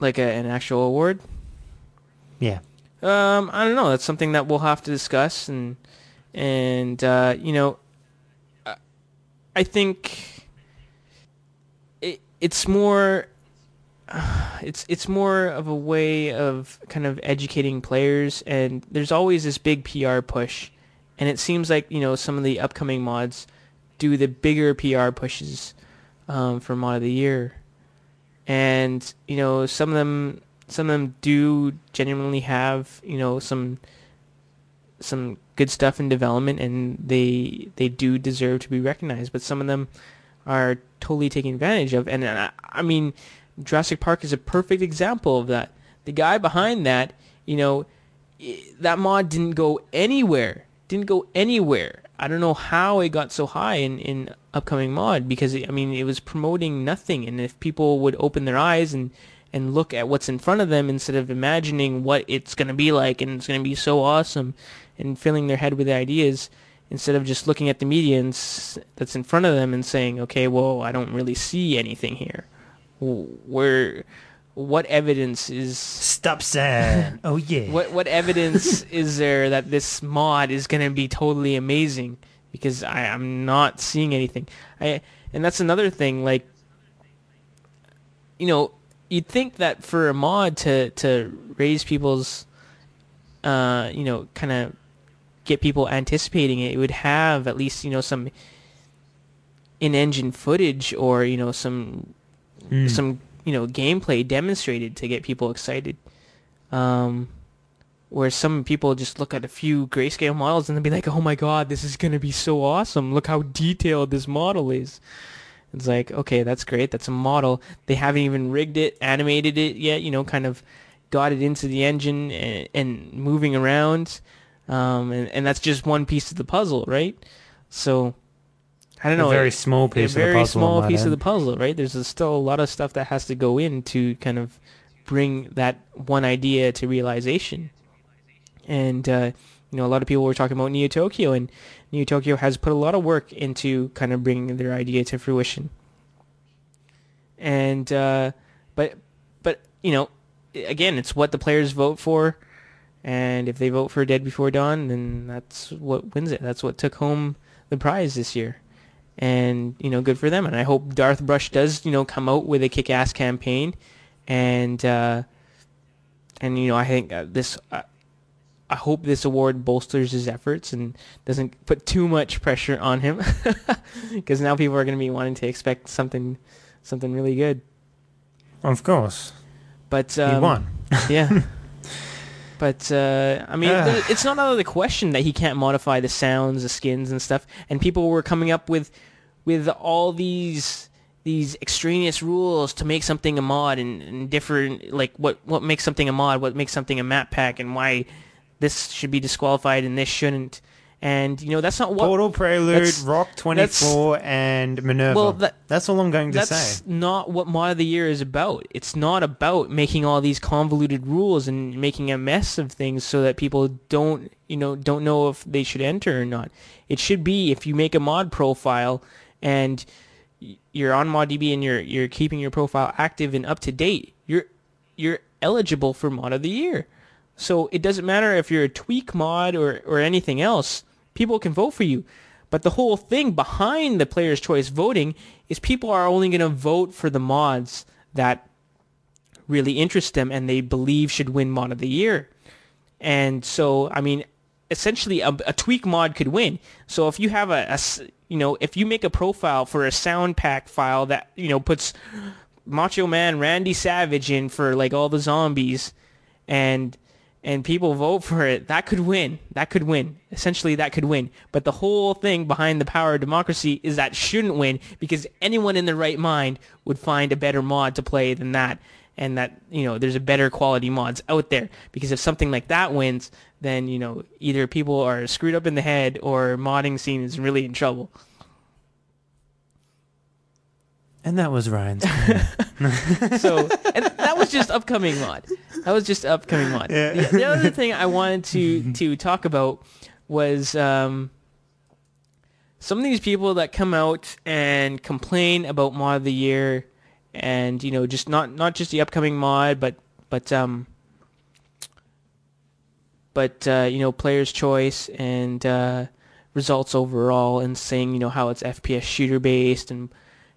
Like a, an actual award? Yeah. Um, I don't know. That's something that we'll have to discuss, and and uh, you know, I think it it's more it's it's more of a way of kind of educating players, and there's always this big PR push, and it seems like you know some of the upcoming mods do the bigger PR pushes um, for mod of the year, and you know some of them some of them do genuinely have you know some some good stuff in development and they they do deserve to be recognized but some of them are totally taking advantage of. And I, I mean Jurassic Park is a perfect example of that. The guy behind that you know that mod didn't go anywhere didn't go anywhere. I don't know how it got so high in in upcoming mod because I mean it was promoting nothing. And if people would open their eyes and and look at what's in front of them instead of imagining what it's going to be like and it's going to be so awesome and filling their head with ideas instead of just looking at the media that's in front of them and saying, okay, well, I don't really see anything here. Where, what evidence is... Stop saying, oh yeah. What, what evidence is there that this mod is going to be totally amazing? Because I, I'm not seeing anything. I, and that's another thing, like, you know, you'd think that for a mod to to raise people's uh you know kind of get people anticipating it, it would have at least you know some in-engine footage or you know some mm. some you know gameplay demonstrated to get people excited um where some people just look at a few grayscale models and they'll be like oh my god this is going to be so awesome look how detailed this model is it's like, okay, that's great. That's a model. They haven't even rigged it, animated it yet, you know, kind of got it into the engine and, and moving around. Um, and, and that's just one piece of the puzzle, right? So, I don't know. A very small piece a of the very puzzle. small piece of the puzzle, right? There's a, still a lot of stuff that has to go in to kind of bring that one idea to realization. And, uh, you know, a lot of people were talking about Neo Tokyo, and Neo Tokyo has put a lot of work into kind of bringing their idea to fruition. And uh, but but you know, again, it's what the players vote for, and if they vote for Dead Before Dawn, then that's what wins it. That's what took home the prize this year. And you know, good for them. And I hope Darth Brush does you know come out with a kick-ass campaign, and uh, and you know, I think uh, this. Uh, I hope this award bolsters his efforts and doesn't put too much pressure on him, because now people are going to be wanting to expect something, something really good. Of course, but um, he won. yeah, but uh, I mean, it's not out of the question that he can't modify the sounds, the skins, and stuff. And people were coming up with, with all these these extraneous rules to make something a mod and, and different, like what what makes something a mod, what makes something a map pack, and why this should be disqualified and this shouldn't. And you know that's not what Portal Prelude, Rock Twenty Four, and Minerva. Well, that, that's all I'm going to that's say. That's not what Mod of the Year is about. It's not about making all these convoluted rules and making a mess of things so that people don't, you know, don't know if they should enter or not. It should be if you make a mod profile and you're on ModDB and you're you're keeping your profile active and up to date, you're you're eligible for Mod of the Year. So it doesn't matter if you're a tweak mod or, or anything else, people can vote for you. But the whole thing behind the player's choice voting is people are only going to vote for the mods that really interest them and they believe should win mod of the year. And so, I mean, essentially a, a tweak mod could win. So if you have a, a, you know, if you make a profile for a sound pack file that, you know, puts Macho Man Randy Savage in for like all the zombies and and people vote for it, that could win. That could win. Essentially, that could win. But the whole thing behind the power of democracy is that shouldn't win because anyone in their right mind would find a better mod to play than that. And that, you know, there's a better quality mods out there. Because if something like that wins, then, you know, either people are screwed up in the head or modding scene is really in trouble. And that was Ryan's. so and that was just upcoming mod. That was just upcoming mod. Yeah. The, the other thing I wanted to to talk about was um, some of these people that come out and complain about mod of the year, and you know just not not just the upcoming mod, but but um, but uh, you know players' choice and uh, results overall, and saying you know how it's FPS shooter based and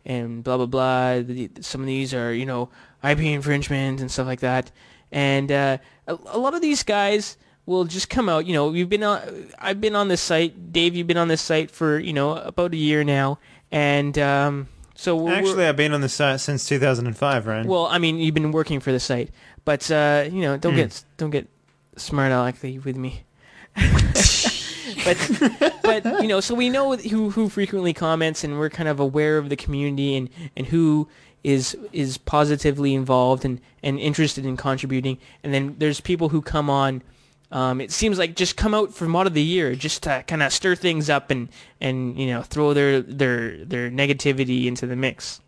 and blah blah blah. The, some of these are you know IP infringement and stuff like that. And uh, a, a lot of these guys will just come out. You know, we've been on. I've been on this site. Dave, you've been on this site for you know about a year now, and um, so we're, Actually, I've been on the site since 2005, Ryan. well, I mean, you've been working for the site, but uh, you know, don't Hmm. get don't get smart alecky with me. but but you know, so we know who who frequently comments, and we're kind of aware of the community and and who is is positively involved and and interested in contributing. And then there's people who come on. Um, it seems like just come out for mod of the year, just to kind of stir things up and and you know throw their their their negativity into the mix.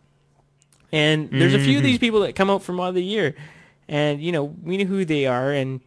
And there's a few of these people that come out for mod of the year, and you know we know who they are, and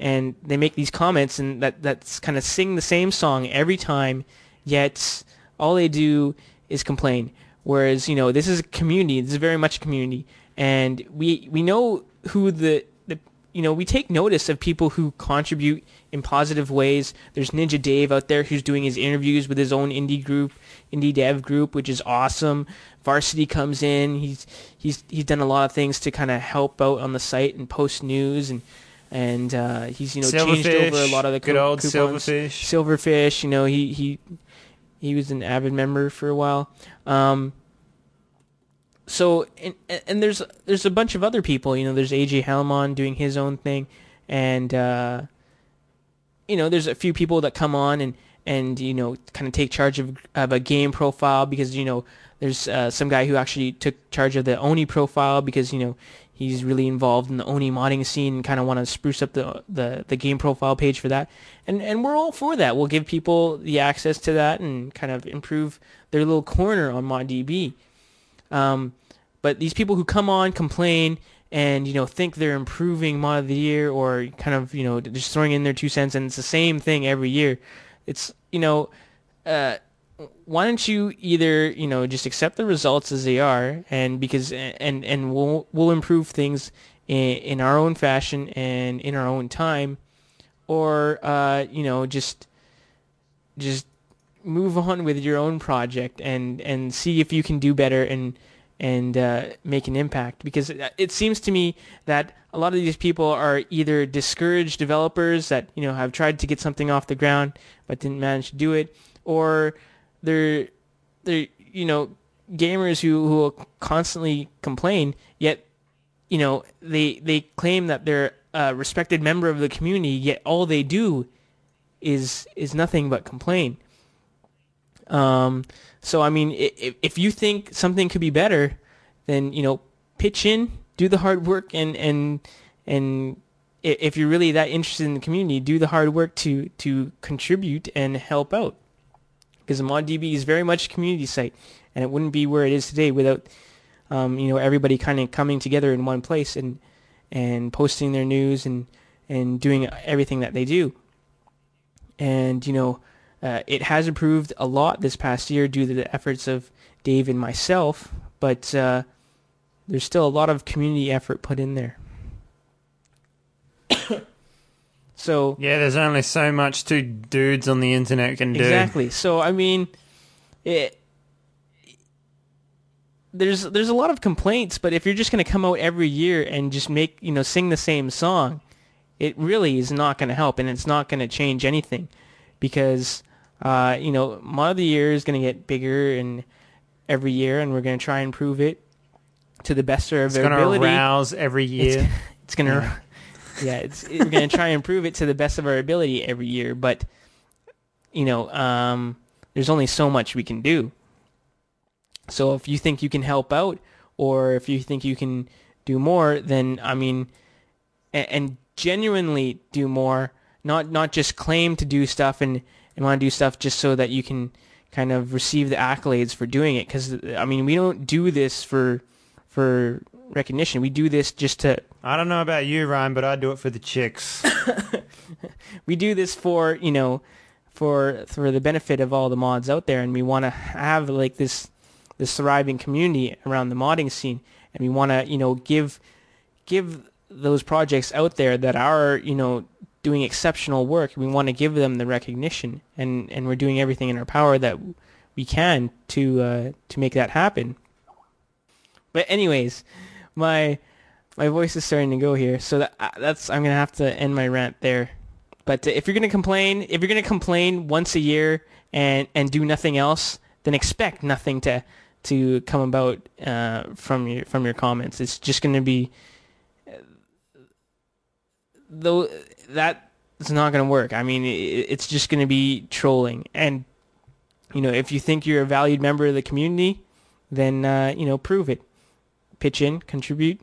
and they make these comments, and that that's kind of sing the same song every time, yet all they do is complain. Whereas you know this is a community, this is very much a community, and we we know who the the you know we take notice of people who contribute in positive ways. There's Ninja Dave out there who's doing his interviews with his own indie group, indie dev group, which is awesome. Varsity comes in. He's he's he's done a lot of things to kind of help out on the site and post news and and uh, he's you know changed over a lot of the good old coupons. silverfish. Silverfish, you know, he he he was an avid member for a while. Um, so and and there's there's a bunch of other people. You know, there's AJ Halmon doing his own thing, and uh, you know, there's a few people that come on and and you know kind of take charge of of a game profile because you know there's uh, some guy who actually took charge of the Oni profile because you know he's really involved in the Oni modding scene and kind of want to spruce up the, the the game profile page for that. And and we're all for that. We'll give people the access to that and kind of improve their little corner on ModDB. Um, but these people who come on, complain, and you know think they're improving mod of the year or kind of you know just throwing in their two cents, and it's the same thing every year. It's you know, uh, why don't you either you know just accept the results as they are, and because and and we'll we'll improve things in, in our own fashion and in our own time, or uh, you know just just move on with your own project and and see if you can do better and and uh, make an impact. Because it it seems to me that a lot of these people are either discouraged developers that you know have tried to get something off the ground but didn't manage to do it or they're they're you know gamers who who will constantly complain yet you know they they claim that they're a respected member of the community yet all they do is is nothing but complain um, so I mean, if, if you think something could be better, then you know, pitch in, do the hard work, and and and if you're really that interested in the community, do the hard work to to contribute and help out. Because ModDB is very much a community site, and it wouldn't be where it is today without um, you know everybody kind of coming together in one place and and posting their news and and doing everything that they do. And you know, uh, it has improved a lot this past year due to the efforts of Dave and myself, but uh, there's still a lot of community effort put in there. so Yeah, there's only so much two dudes on the internet can do. exactly. So I mean, it. There's there's a lot of complaints, but if you're just going to come out every year and just make you know sing the same song, it really is not going to help, and it's not going to change anything, because uh, you know mod of the year is going to get bigger and every year, and we're going to try and prove it to the best of It's our going to ability. arouse every year. It's gonna. yeah, it's we're gonna try and improve it to the best of our ability every year. But you know, um, there's only so much we can do. So if you think you can help out, or if you think you can do more, then I mean, and, and genuinely do more, not not just claim to do stuff and and want to do stuff just so that you can kind of receive the accolades for doing it. Because I mean, we don't do this for for recognition. We do this just to I don't know about you, Ryan, but I do it for the chicks. we do this for you know for for the benefit of all the mods out there, and we want to have like this this thriving community around the modding scene, and we want to you know give give those projects out there that are you know doing exceptional work. We want to give them the recognition, and and we're doing everything in our power that we can to uh, to make that happen. But anyways, my my voice is starting to go here, so that, uh, that's I'm gonna have to end my rant there. But uh, if you're gonna complain, if you're gonna complain once a year and and do nothing else, then expect nothing to to come about uh, from your from your comments. It's just gonna be though that is not gonna work. I mean, it's just gonna be trolling. And you know, if you think you're a valued member of the community, then uh, you know, prove it. Pitch in, contribute,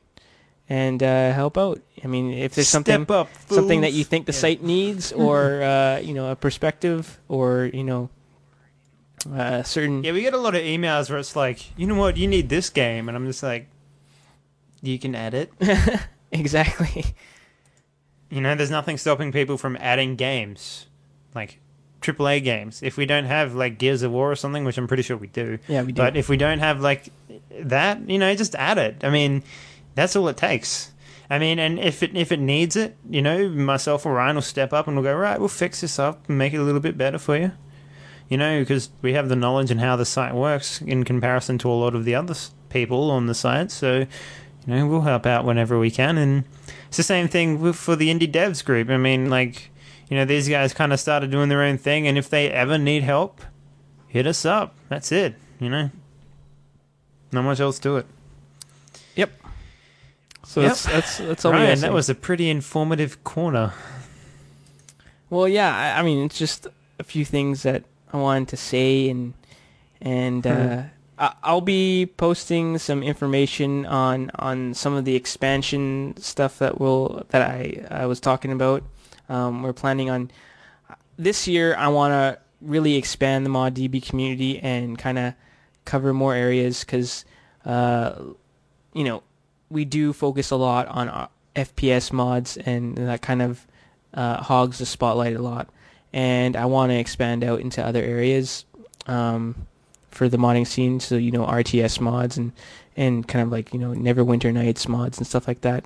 and uh, help out. I mean, if there's something up, something that you think the Yeah. site needs, or uh, you know, a perspective, or you know, a certain Yeah, we get a lot of emails where it's like, you know what, you need this game, and I'm just like, you can add it. exactly. You know, there's nothing stopping people from adding games, like AAA games. If we don't have like Gears of War or something, which I'm pretty sure we do, Yeah, we do. but if we don't have like that, you know, just add it. I mean, that's all it takes. I mean, and if it if it needs it, you know, myself or Ryan will step up and we'll go right. We'll fix this up and make it a little bit better for you. You know, because we have the knowledge and how the site works in comparison to a lot of the other people on the site. So, you know, we'll help out whenever we can. And it's the same thing for the indie devs group. I mean, like, you know, these guys kind of started doing their own thing, and if they ever need help, hit us up. That's it. You know, not much else to it. Yep. So Yep. that's that's that's all Ryan, that was a pretty informative corner. Well, yeah, I, I mean, it's just a few things that I wanted to say, and and uh, Hmm. I, I'll be posting some information on on some of the expansion stuff that will that I I was talking about. Um, we're planning on this year. I want to really expand the ModDB community and kind of cover more areas because uh, you know we do focus a lot on uh, FPS mods and that kind of uh, hogs the spotlight a lot, and I want to expand out into other areas um, for the modding scene. So you know RTS mods and and kind of like you know Neverwinter Nights mods and stuff like that.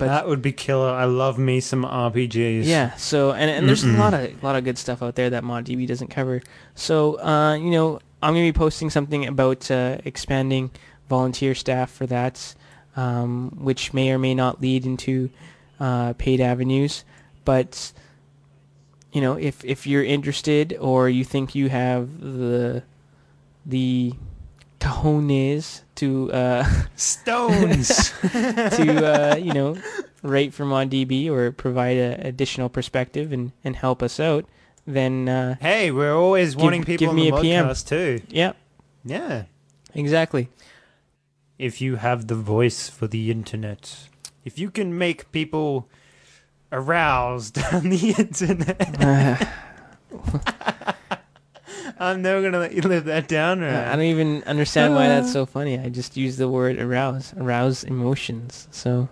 But- that would be killer. I love me some RPGs. Yeah. So and and there's a lot of a lot of good stuff out there that ModDB doesn't cover. So uh, you know I'm gonna be posting something about uh, expanding volunteer staff for that, um, which may or may not lead into uh, paid avenues. But you know if if you're interested or you think you have the the cojones to uh, stones. to uh, you know rate for DB or provide a additional perspective and, and help us out, then uh, hey, we're always Give- wanting people give on me the a PM. too. yeah, Yeah. exactly. If you have the voice for the internet, if you can make people aroused on the internet, I'm never gonna let you live that down. Right? I don't even understand why that's so funny. I just use the word arouse, arouse emotions. So,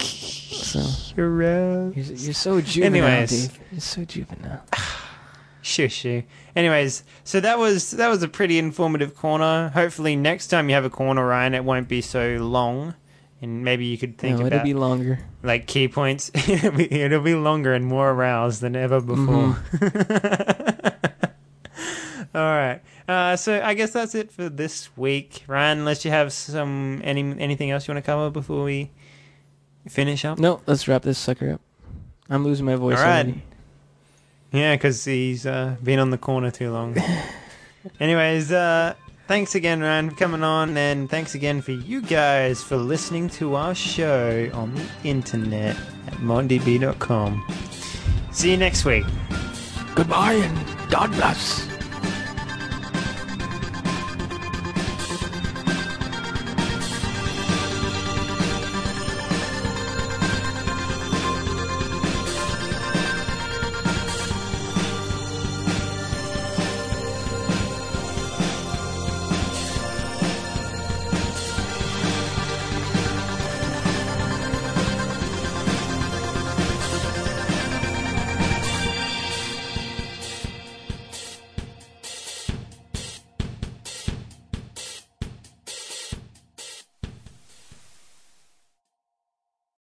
so Aroused. you're, you're so juvenile, Anyways. Dave. You're so juvenile. Shushy. Anyways, so that was that was a pretty informative corner. Hopefully, next time you have a corner, Ryan, it won't be so long, and maybe you could think no, about it'll be longer. like key points. it'll, be, it'll be longer and more aroused than ever before. Mm-hmm. All right. Uh, so I guess that's it for this week, Ryan. Unless you have some any anything else you want to cover before we finish up. No, let's wrap this sucker up. I'm losing my voice All right. already. Yeah, because he's uh, been on the corner too long. Anyways, uh, thanks again, Ryan, for coming on, and thanks again for you guys for listening to our show on the internet at moddb.com. See you next week. Goodbye and God bless.